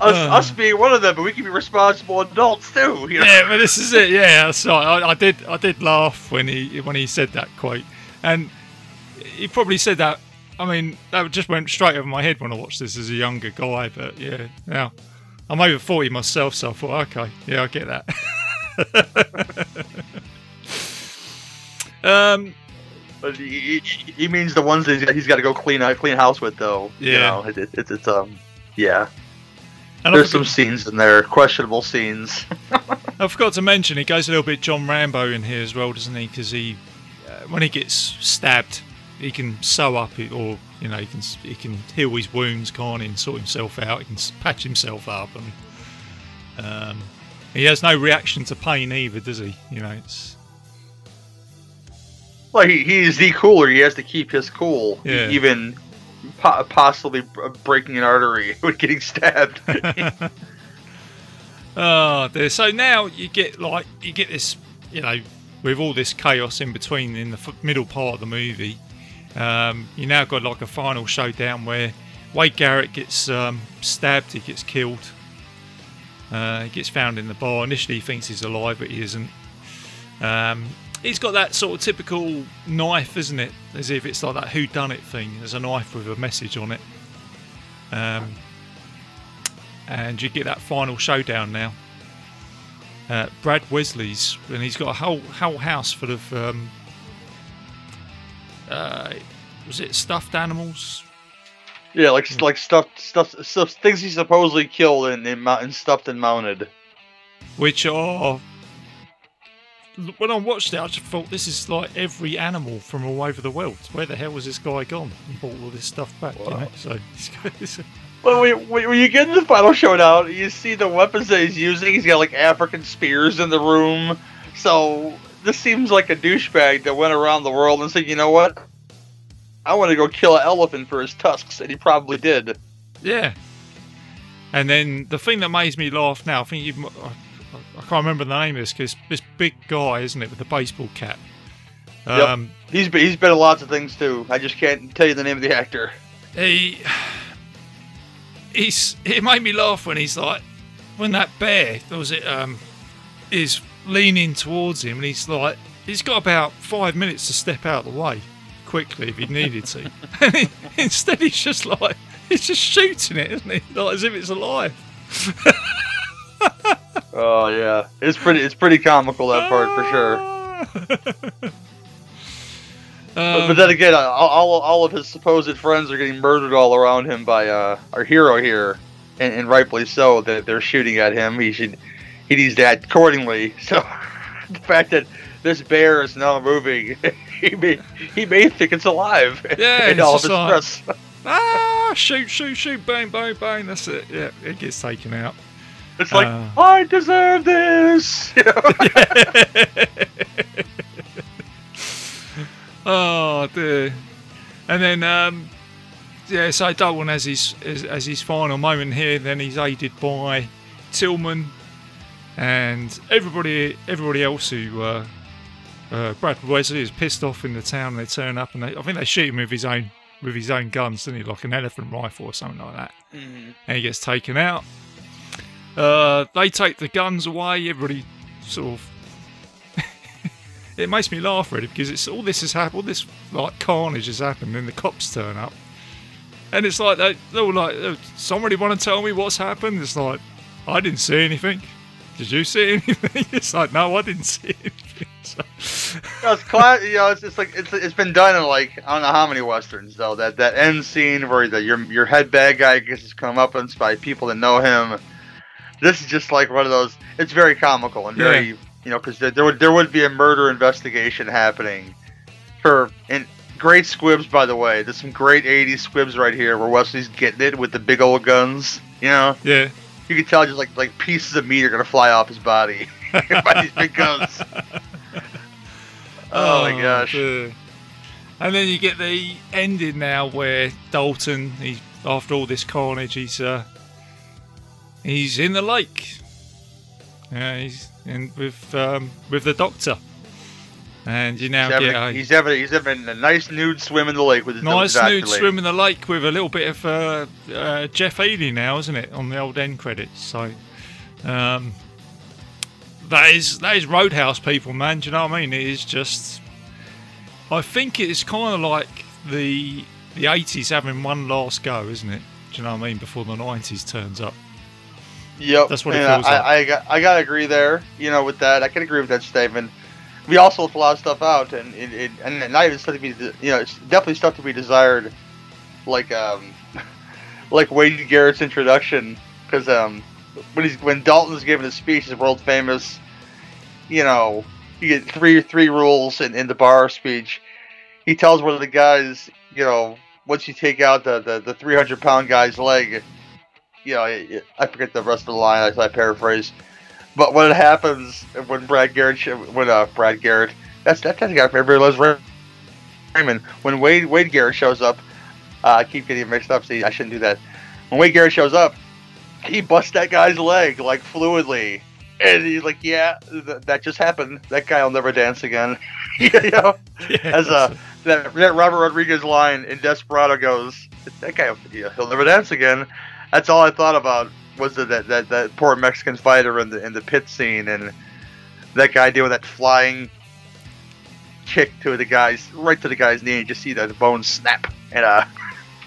Us, us being one of them, but we can be responsible adults too. You know? Yeah, but this is it. Yeah, so I, I did I did laugh when he when he said that quote, and he probably said that. I mean, that just went straight over my head when I watched this as a younger guy. But yeah, now I'm over forty myself, so I thought, okay, yeah, I get that. um, But he, he, he means the ones that he's, got to go clean uh, clean house with, though. You Yeah. know, it, it, it's um, yeah. There's some scenes in there, questionable scenes. I forgot to mention he goes a little bit John Rambo in here as well, doesn't he? Because he, uh, when he gets stabbed, he can sew up it, or you know, he can he can heal his wounds, can't he, and sort himself out. He can patch himself up, and um, He has no reaction to pain either, does he? You know, it's Well, he, he is the cooler. He has to keep his cool, Yeah. even po- possibly breaking an artery with getting stabbed. Oh, dear. So now you get like you get this, you know, with all this chaos in between in the f- middle part of the movie. Um, you now got like a final showdown where Wade Garrett gets um, stabbed, he gets killed. Uh, he gets found in the bar. Initially, he thinks he's alive, but he isn't. Um, he's got that sort of typical knife, isn't it? As if it's like that who done it thing. There's a knife with a message on it. Um, and you get that final showdown now. Uh, Brad Wesley's, and he's got a whole whole house full of um, uh, was it stuffed animals? yeah, like like stuff stuff stuff things he supposedly killed and, and, and stuffed and mounted. which are when I watched it, I just thought this is like every animal from all over the world. Where the hell was this guy gone and brought all this stuff back? You know? So it's, Well, when, when when you get into the final showdown, you see the weapons that he's using. He's got like African spears in the room. So this seems like a douchebag that went around the world and said, "You know what? I want to go kill an elephant for his tusks," and he probably did. yeah. And then the thing that makes me laugh now, I think you, I, I can't remember the name of this because this big guy, isn't it, with the baseball cap? Yep. Um, He's been, he's been in lots of things too. I just can't tell you the name of the actor. he he's it made me laugh when he's like when that bear was it um is leaning towards him and he's like he's got about five minutes to step out of the way quickly if he needed to and he, instead he's just like he's just shooting it isn't he like as if it's alive Oh yeah, it's pretty it's pretty comical that part for sure. But, Um, but then again, all, all of his supposed friends are getting murdered all around him by uh, our hero here, and, and rightfully so. That they're shooting at him. He should he needs to act accordingly. So the fact that this bear is now moving, he may he may think it's alive. Yeah, in it's all of like- stress. ah shoot shoot shoot bang bang bang that's it yeah it gets taken out It's like uh, I deserve this. You know? Oh dear. And then um yeah, so Dalton has his as, as his final moment here, then he's aided by Tillman and everybody everybody else who uh, uh, Brad Wesley is pissed off in the town. They turn up and they, I think they shoot him with his own with his own guns, didn't he? Like an elephant rifle or something like that. And he gets taken out. Uh, they take the guns away. Everybody sort of it makes me laugh really because it's all this has happened, all this like carnage has happened, and the cops turn up, and it's like they, they're all like, "Oh, somebody want to tell me what's happened? It's like, I didn't see anything. Did you see anything? It's like, no, I didn't see anything. So, it's. You know, it's, like it's it's been done in like I don't know how many westerns though. That that end scene where the, your your head bad guy gets his comeuppance by people that know him. This is just like one of those. It's very comical and very you know because there, there would there would be a murder investigation happening for and great squibs by the way. There's some great '80s squibs right here where Wesley's getting it with the big old guns. You know, yeah, you can tell just like like pieces of meat are gonna fly off his body by these big guns. Oh, my gosh. dear. And then you get the ending now where Dalton, he after all this carnage, he's uh, he's in the lake. Yeah, he's in with um, with the doctor, and you now He's having, get a he's having he's having a nice nude swim in the lake with his nice nude lady. swim in the lake with a little bit of uh, uh, Jeff Healey now, isn't it, on the old end credits? So um, that is that is Roadhouse people, man. Do you know what I mean? It is just. I think it's kind of like the the eighties having one last go, isn't it? Do you know what I mean? Before the nineties turns up. Yep, That's what it feels I, like. I, got I gotta agree there. You know, with that, I can agree with that statement. We also left a lot of stuff out, and it, it, and not even stuff to be, you know, it's definitely stuff to be desired, like um, like Wade Garrett's introduction, because um, when he's when Dalton's giving his speech, his world famous, you know, you get three three rules in, in the bar speech. He tells one of the guys, you know, once you take out the the, the 300 pound guy's leg, you know, I, I forget the rest of the line, I, I paraphrase. but when it happens, when Brad Garrett, when uh, Brad Garrett, that's that's the guy from Everybody Loves Raymond. When Wade Wade Garrett shows up, uh, I keep getting mixed up. See, I shouldn't do that. When Wade Garrett shows up, he busts that guy's leg like fluidly, and he's like, "Yeah, th- that just happened. That guy will never dance again." you know, as a that, that Robert Rodriguez line in Desperado goes, "That guy, he'll never dance again." That's all I thought about was the, that that that poor Mexican fighter in the in the pit scene and that guy doing that flying kick to the guy's right to the guy's knee and just see the bone snap and uh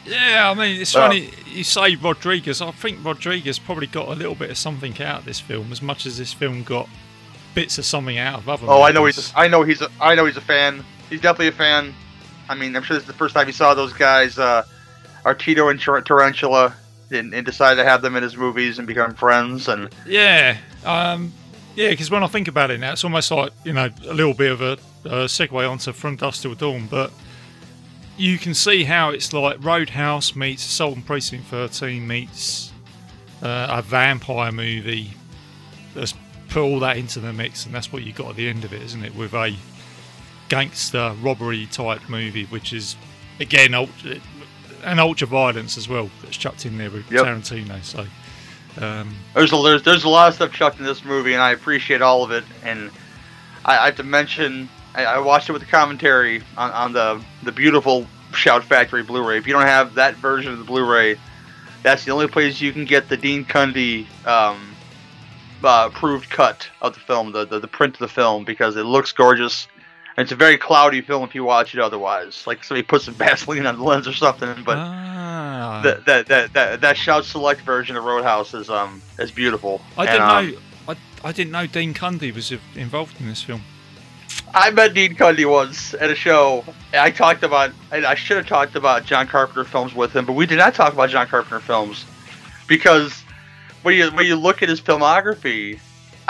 Yeah, I mean, it's funny you say Rodriguez. I think Rodriguez probably got a little bit of something out of this film, as much as this film got bits of something out of other. oh I know he's a, I know he's a, I know he's a fan. He's definitely a fan. I mean I'm sure this is the first time he saw those guys uh Artito and Tarantula and, and decided to have them in his movies and become friends and Yeah, um, yeah, because when I think about it now, it's almost like you know a little bit of a, a segue onto From Dusk Till Dawn, but you can see how it's like Roadhouse meets Assault on Precinct 13 meets uh, a vampire movie. Let's put all that into the mix, and that's what you got at the end of it, isn't it? With a gangster robbery type movie, which is again and ultra violence as well that's chucked in there with Yep. Tarantino. So. Um, There's a there's, there's a lot of stuff chucked in this movie, and I appreciate all of it. And I, I have to mention, I, I watched it with the commentary on, on the the beautiful Shout Factory Blu-ray. If you don't have that version of the Blu-ray, that's the only place you can get the Dean Cundey um, uh, approved cut of the film, the, the the print of the film, because it looks gorgeous. And it's a very cloudy film if you watch it otherwise. Like somebody put some Vaseline on the lens or something, but ah. that that that that that shout select version of Roadhouse is um is beautiful. I didn't um, know. I, I didn't know Dean Cundey was involved in this film. I met Dean Cundey once at a show. I talked about. I I should have talked about John Carpenter films with him, but we did not talk about John Carpenter films because when you when you look at his filmography,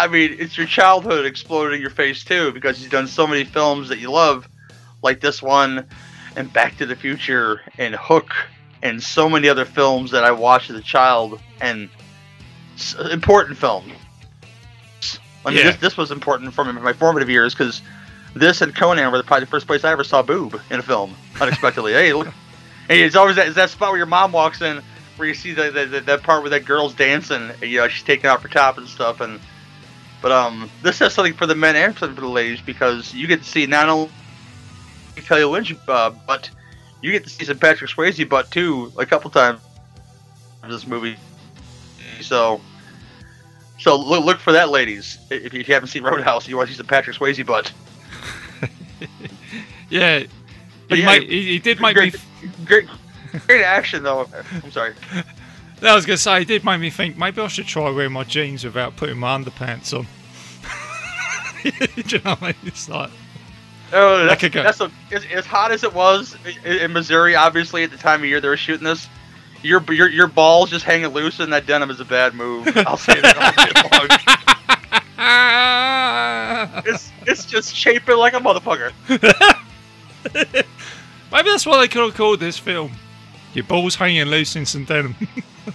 I mean, it's your childhood exploded in your face too because he's done so many films that you love, like this one, and Back to the Future, and Hook, and so many other films that I watched as a child, and important films. I mean, Yeah. this, this was important for me in my formative years because this and Conan were probably the first place I ever saw boob in a film unexpectedly. hey, look, hey, it's always that, it's that spot where your mom walks in where you see the, the, the that part where that girl's dancing. and, You know, she's taking off her top and stuff. And but um, this has something for the men and something for the ladies because you get to see not only Kelly Lynch, uh, but you get to see some Patrick Swayze butt too a couple times in this movie. So. So look, look for that, ladies. If you haven't seen Roadhouse, you want to see some Patrick Swayze butt. Yeah, he, But yeah, made, he, he did me. great, great, great action though. I'm sorry. I was gonna say, it did make me think maybe I should try wearing my jeans without putting my underpants on. Do you know what I mean? It's like, Oh, that's, could go. that's a, as, as hot as it was in, in Missouri. Obviously, at the time of year they were shooting this, your your your balls just hanging loose in that denim is a bad move. I'll say that all day long. It's it's just chafing like a motherfucker. maybe that's why they could have called this film. Your balls hanging loose in some denim.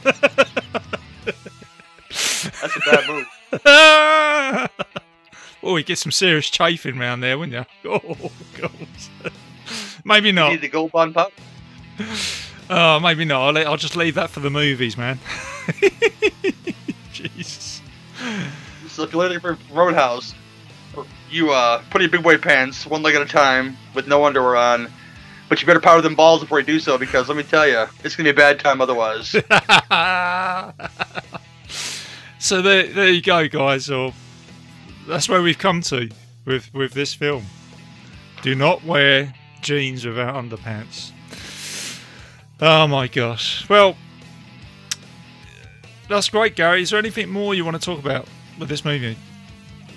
That's a bad move. oh, you get some serious chafing round there, wouldn't you? Oh, God. maybe You not. need the gold bond pop. Oh, maybe not. I'll, let- I'll just leave that for the movies, man. Jesus. So if you're for Roadhouse, you uh put your big boy pants, one leg at a time, with no underwear on. But you better powder them balls before you do so, because let me tell you, it's gonna be a bad time otherwise. so there, there you go, guys. Or that's where we've come to with with this film. Do not wear jeans without underpants. Oh my gosh. Well, that's great, Gary. Is there anything more you want to talk about with this movie?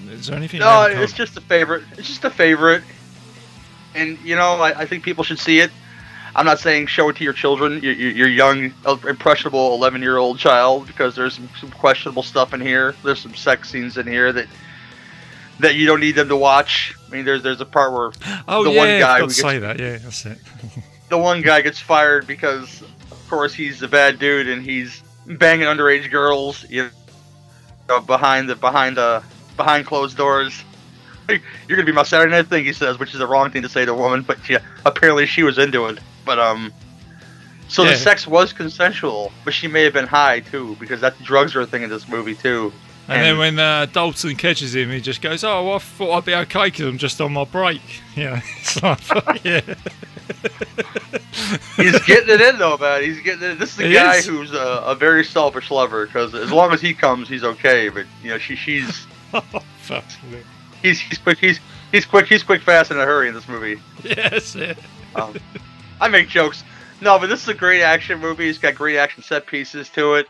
Is there anything? No, it's just a favorite. It's just a favorite. And you know, I, I think people should see it. I'm not saying show it to your children, your, your, your young, impressionable 11 year old child, because there's some, some questionable stuff in here. There's some sex scenes in here that that you don't need them to watch. I mean, there's there's a part where Oh the yeah, one guy I who forgot gets- say that. Yeah, that's it. the one guy gets fired because, of course, he's a bad dude and he's banging underage girls. You know, behind the behind the behind closed doors. You're gonna be my Saturday night thing, he says, which is the wrong thing to say to a woman, but yeah, apparently she was into it. But um, so Yeah. the sex was consensual, but she may have been high too, because that drugs are a thing in this movie too. And then when uh, Dalton catches him, he just goes, "Oh, well, I thought I'd be okay because I'm just on my break." Yeah, it's like, yeah. he's getting it in though, man. He's getting it. This is a He guy is. who's a, a very selfish lover, because as long as he comes, he's okay. But you know, she she's Fuck. He's he's quick. He's he's quick. He's quick, fast, in a hurry in this movie. Yes. Um, I make jokes. No, but this is a great action movie. It's got great action set pieces to it.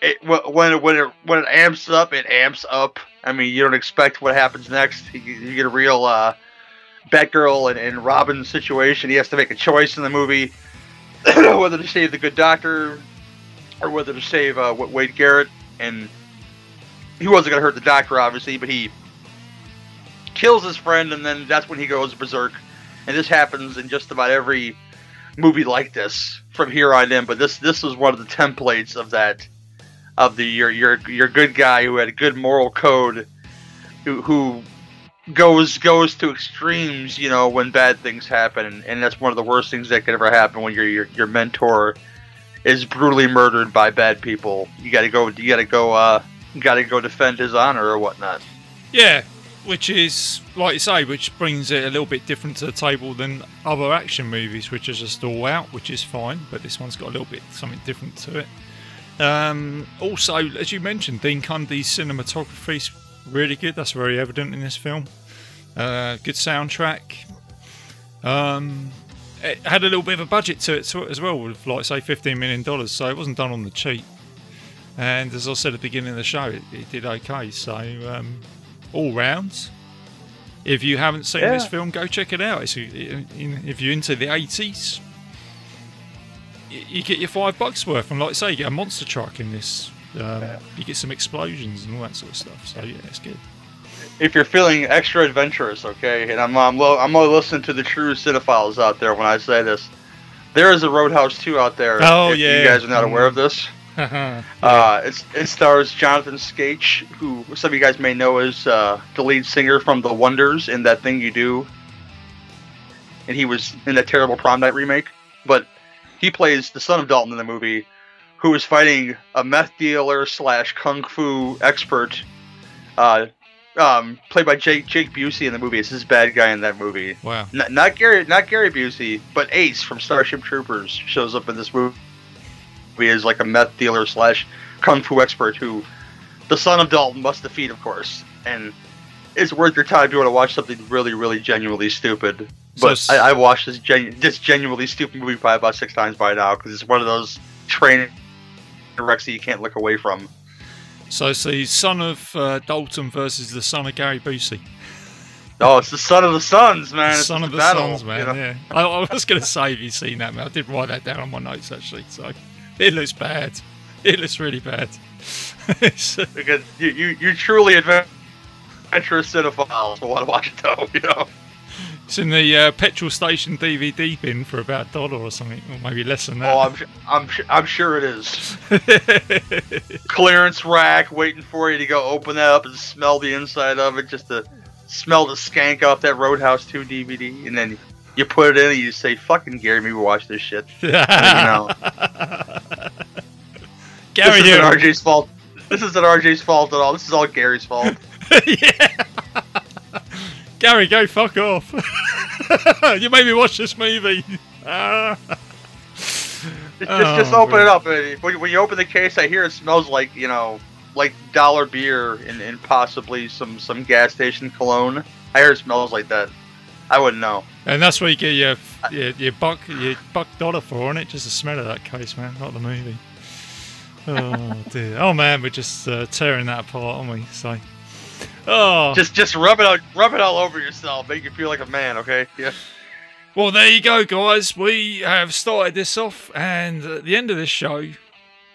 It when it, when it when it amps up, it amps up. I mean, you don't expect what happens next. You, you get a real uh, Batgirl and, and Robin situation. He has to make a choice in the movie whether to save the good doctor or whether to save uh, Wade Garrett. And he wasn't going to hurt the doctor, obviously, but he kills his friend, and then that's when he goes berserk. And this happens in just about every movie like this from here on in. But this this was one of the templates of that of the your your your good guy who had a good moral code, who who goes goes to extremes, you know, when bad things happen, and that's one of the worst things that could ever happen when your your your mentor is brutally murdered by bad people. You got to go. You got to go. Uh, got to go defend his honor or whatnot. Yeah, which is like you say, which brings it a little bit different to the table than other action movies, which are just all out, which is fine. But this one's got a little bit something different to it. Um, also, as you mentioned, Dean Cundey's is really good. That's very evident in this film. Uh, good soundtrack. Um, it had a little bit of a budget to it to it as well, with like say fifteen million dollars. So it wasn't done on the cheap. And as I said at the beginning of the show, it, it did okay. So um, all rounds. If you haven't seen this film, go check it out. It's, if you're into the 80s, you get your five bucks worth. And like I say, you get a monster truck in this. Um, You get some explosions and all that sort of stuff. So yeah, it's good. if you're feeling extra adventurous, okay, and I'm I'm, lo- I'm only listening to the true cinephiles out there when I say this. There is a Roadhouse 2 out there. Oh, if yeah. You guys are not aware of this. Uh, it's, it stars Jonathan Schaech, who some of you guys may know as uh, the lead singer from The Wonders in That Thing You Do. And he was in that terrible Prom Night remake. But he plays the son of Dalton in the movie, who is fighting a meth dealer slash kung fu expert, uh, um, played by Jake Jake Busey in the movie. It's his bad guy in that movie. wow. Not, not Gary, not Gary Busey, but Ace from Starship Troopers shows up in this movie as like a meth dealer slash kung fu expert who the son of Dalton must defeat, of course. And it's worth your time if you want to watch something really, really genuinely stupid. So But I watched this genu- this genuinely stupid movie probably about six times by now because it's one of those train wrecks that you can't look away from. So it's the son of uh, Dalton versus the son of Gary Busey. Oh, it's the son of the sons, man. It's son of the battle, sons, man. you know? Yeah. I, I was going to say, have you've seen that, man? I did write that down on my notes actually. So it looks bad. It looks really bad. It's, uh, because you you you truly advent- adventurous cinephiles will want to watch it though. You know, it's in the uh, petrol station DVD bin for about a dollar or something, or maybe less than that. oh, I'm I'm I'm sure it is clearance rack waiting for you to go open that up and smell the inside of it, just to smell the skank off that Roadhouse 2 DVD, and then you put it in and you say, "Fucking Gary, maybe watch this shit." you know, Gary this isn't. RJ's fault. This isn't RJ's fault at all. This is all Gary's fault. yeah. Gary, go fuck off. you made me watch this movie. Just, just, Oh, just open it up. When, when you open the case, I hear it smells like you know, like dollar beer and, and possibly some some gas station cologne. I hear it smells like that. I wouldn't know. and that's where you get your, your your buck your buck dollar for on it, just the smell of that case, man, not the movie. Oh dear. Oh man, we're just uh, tearing that apart, aren't we? So. Oh. Just just rub it out, rub it all over yourself, make you feel like a man. Okay? Yeah. Well, there you go, guys. We have started this off, and at the end of this show,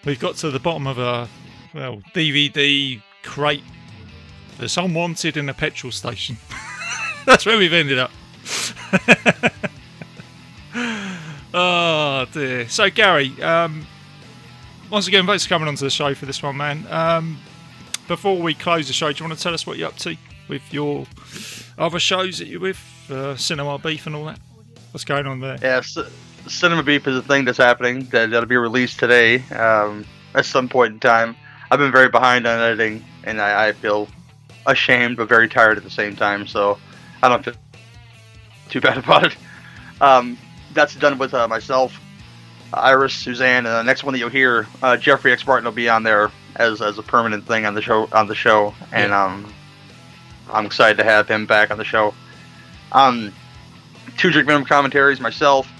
we've got to the bottom of a well DVD crate that's unwanted in a petrol station. that's where we've ended up. oh dear. So, Gary, um, once again, thanks for coming onto the show for this one, man. Um, before we close the show, do you want to tell us what you're up to with your other shows that you're with, uh, Cinema Beef and all that? What's going on there? Yeah, C- Cinema Beef is a thing that's happening that, that'll be released today um, at some point in time. I've been very behind on editing, and I, I feel ashamed but very tired at the same time, so I don't feel too bad about it. Um, that's done with uh, myself, Iris, Suzanne, and the next one that you'll hear, uh, Jeffrey X. Martin will be on there as, as a permanent thing on the show on the show, and um, I'm excited to have him back on the show. Um, two drink minimum commentaries, myself,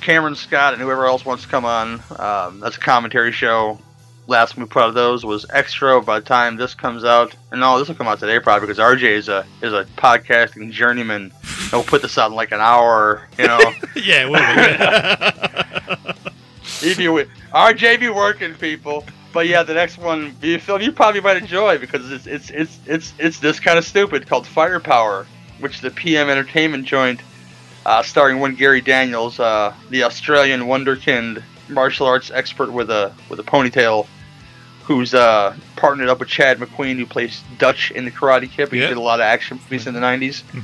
Cameron Scott, and whoever else wants to come on. Um, that's a commentary show. Last we put out of those was Xtro. By the time this comes out, and no, this will come out today probably because RJ is a is a podcasting journeyman. And we'll put this out in like an hour, you know. yeah, we'll if you RJ be working people. But yeah, the next one you feel you probably might enjoy because it's it's it's it's it's this kind of stupid called Firepower, which the PM Entertainment joint, uh, starring one Gary Daniels, uh, the Australian wonderkind martial arts expert with a with a ponytail, who's uh, partnered up with Chad McQueen, who plays Dutch in the Karate Kid. He Yeah. did a lot of action movies in the '90s. Mhm.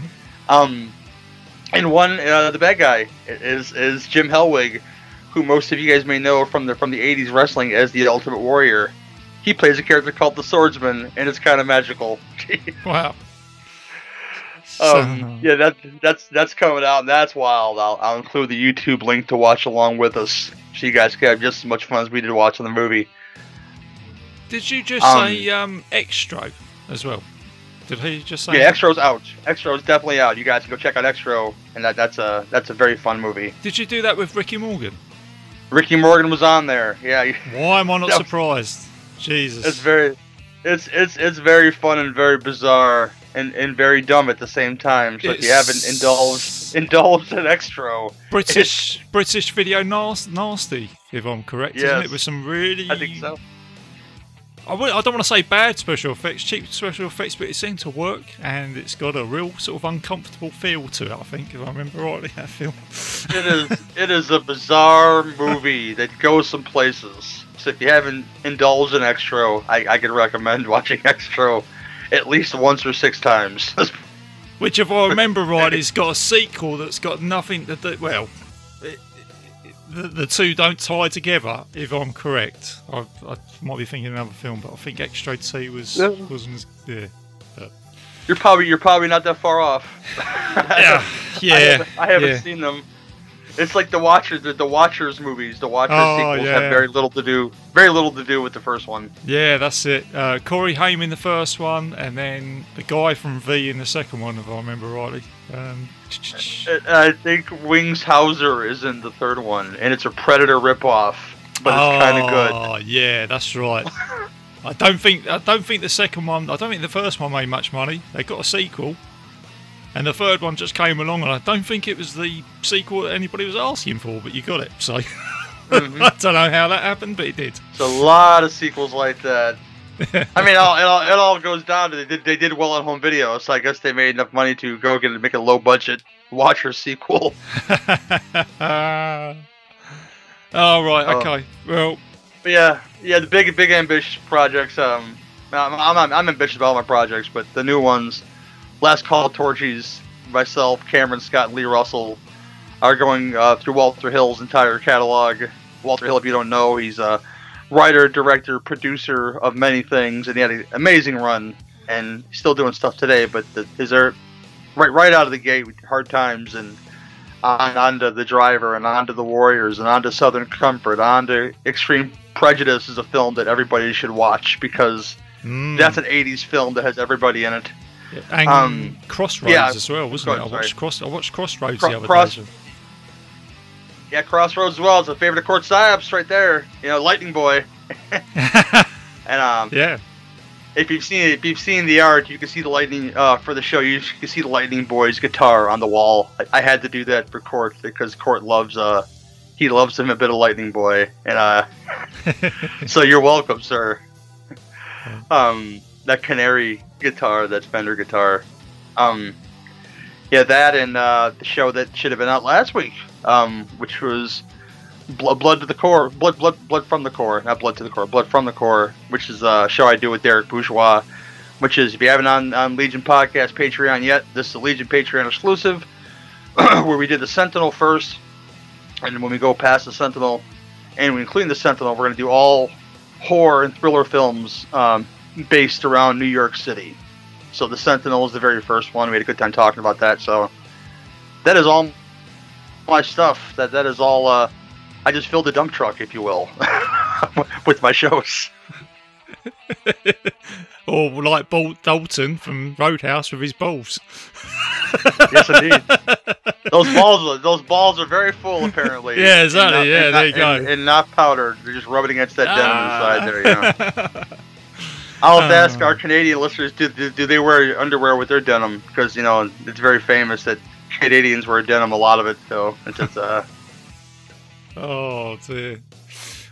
Um, and one, uh, the bad guy is is Jim Hellwig, who most of you guys may know from the from the '80s wrestling as the Ultimate Warrior. He plays a character called the Swordsman, and it's kind of magical. wow. Um, yeah, that that's that's coming out, and that's wild. I'll, I'll include the YouTube link to watch along with us, so you guys can have just as much fun as we did watching the movie. Did you just Um, say um, Xtro as well? Did he just say? Yeah, that? Xtro's out. Xtro's definitely out. You guys can go check out Xtro, and that that's a that's a very fun movie. Did you do that with Ricky Morgan? Ricky Morgan was on there. Yeah, Why am I not surprised? Jesus. it's very, it's it's it's very fun and very bizarre and, and very dumb at the same time. So if you haven't indulged indulged in Xtro, British British video nas- nasty, if I'm correct, isn't it? With some really, I think so. I, don't want to say bad special effects, cheap special effects, but it seemed to work, and it's got a real sort of uncomfortable feel to it. I think, if I remember rightly, that film. It is it is a bizarre movie that goes some places. So if you haven't indulged in Xtro, I, I could recommend watching Xtro at least once or six times. Which, if I remember right, has got a sequel that's got nothing to do. Well, it, it, the, the two don't tie together. If I'm correct, I, I might be thinking another film, but I think Xtro Two was Yeah. wasn't as yeah. you're probably you're probably not that far off. Yeah, yeah, I haven't, I haven't yeah. seen them. It's like the Watchers, the, the Watchers movies. The Watchers Oh, sequels yeah. have very little to do, very little to do with the first one. Yeah, that's it. Uh, Corey Haim in the first one, and then the guy from V in the second one, if I remember rightly. Um, I think Wings Hauser is in the third one, and it's a Predator ripoff, but it's kind of good. Oh, yeah, that's right. I don't think I don't think the second one. I don't think the first one made much money. They got a sequel, and the third one just came along, and I don't think it was the sequel that anybody was asking for. But you got it, so Mm-hmm. I don't know how that happened, but it did. It's a lot of sequels like that. I mean, it all, it all, it all goes down to they did, they did well on home video, so I guess they made enough money to go get make a low budget Watcher sequel. oh right, okay. Well, yeah, yeah, the big big ambitious projects. Um, I'm, I'm, I'm ambitious about all my projects, but the new ones, Last Call of Torchies, myself, Cameron Scott, and Lee Russell, are going uh, through Walter Hill's entire catalog. Walter Hill, if you don't know, he's a writer, director, producer of many things, and he had an amazing run, and he's still doing stuff today. But the, his are right right out of the gate Hard Times and on onto the driver and onto the Warriors and onto Southern Comfort, onto Extreme Prejudice is a film that everybody should watch because mm, that's an '80s film that has everybody in it. And um, Crossroads yeah, as well, wasn't it? I watched Cross. I watched Crossroads Cro- the other Cross- day. Yeah, Crossroads as well. It's a favorite of Court Psyops right there. You know, Lightning Boy. And um, yeah. if you've seen if you've seen the art, you can see the lightning uh, for the show. You can see the Lightning Boy's guitar on the wall. I, I had to do that for Court because Court loves uh he loves him a bit of Lightning Boy, and uh so you're welcome, sir. Um, that canary guitar, that Fender guitar. Um, yeah, that and uh, the show that should have been out last week, um, which was blood, blood to the core, blood, blood, blood from the core, not blood to the core, blood from the core, which is a show I do with Derek Bourgeois. Which is, if you haven't on, on Legion Podcast Patreon yet, this is a Legion Patreon exclusive, where we did the Sentinel first, and when we go past the Sentinel, and we include the Sentinel, we're going to do all horror and thriller films um, based around New York City. So the Sentinel is the very first one. We had a good time talking about that. So that is all my stuff. That that is all. Uh, I just filled the dump truck, if you will, with my shows. or like Bal- Dalton from Roadhouse with his balls. yes, indeed. Those balls, those balls are very full, apparently. Yeah, exactly. Not- yeah, there not- you go. And, and not powdered. They're just rubbing against that denim Ah. inside there. You know. I'll have to ask our Canadian listeners: do, do, do they wear underwear with their denim? Because you know it's very famous that Canadians wear denim. A lot of it, so it's just uh. Oh dear.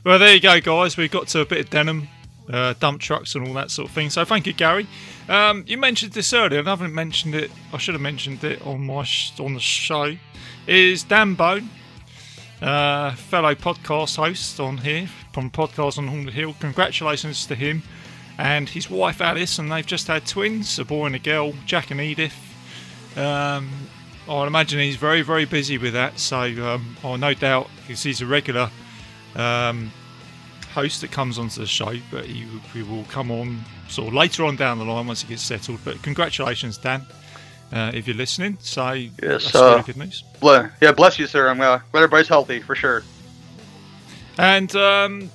Well, there you go, guys. We got to a bit of denim, uh, dump trucks, and all that sort of thing. So thank you, Gary. Um, you mentioned this earlier, and I haven't mentioned it. I should have mentioned it on my sh- on the show. Is Dan Bone, uh, fellow podcast host on here from Podcast on Haunted Hill. Congratulations to him and his wife Alice, and they've just had twins, a boy and a girl, Jack and Edith. Um, I imagine he's very, very busy with that. So um, I no doubt because he's a regular um, host that comes onto the show, but he, he will come on sort of later on down the line once he gets settled. But congratulations, Dan, uh, if you're listening. So Yes, that's uh, good news. ble- Yeah, bless you, sir. I'm uh, glad everybody's healthy for sure. And um,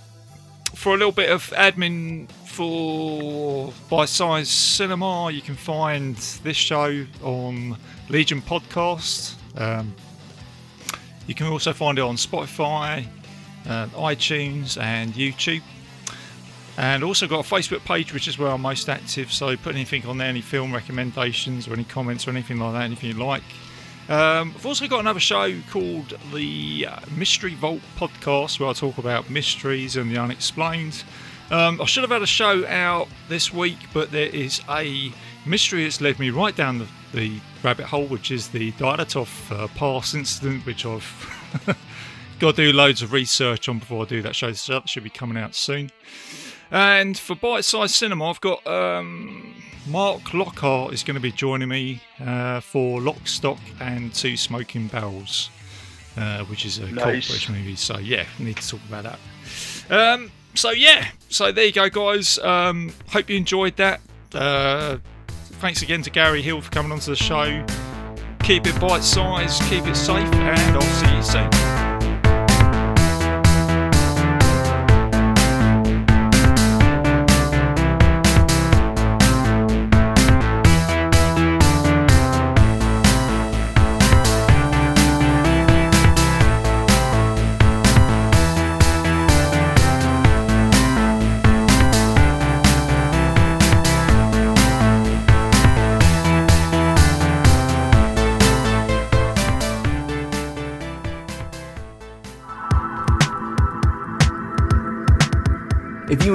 for a little bit of admin for Bite Size Cinema, you can find this show on Legion Podcast. Um, you can also find it on Spotify, uh, iTunes, and YouTube. And also got a Facebook page, which is where I'm most active. So put anything on there, any film recommendations or any comments or anything like that, anything you like. Um, I've also got another show called the Mystery Vault Podcast, where I talk about mysteries and the unexplained. Um, I should have had a show out this week, but there is a mystery that's led me right down the, the rabbit hole, which is the Dialatov uh, Pass incident, which I've got to do loads of research on before I do that show. So that should be coming out soon. And for Bite Size Cinema, I've got um, Mark Lockhart is going to be joining me uh, for Lock, Stock, and Two Smoking Barrels, uh, which is a cult Nice. British movie. So yeah, need to talk about that. Um, so yeah, so there you go, guys. Um, hope you enjoyed that. Uh, thanks again to Gary Hill for coming onto the show. Keep it bite sized, keep it safe, and I'll see you soon.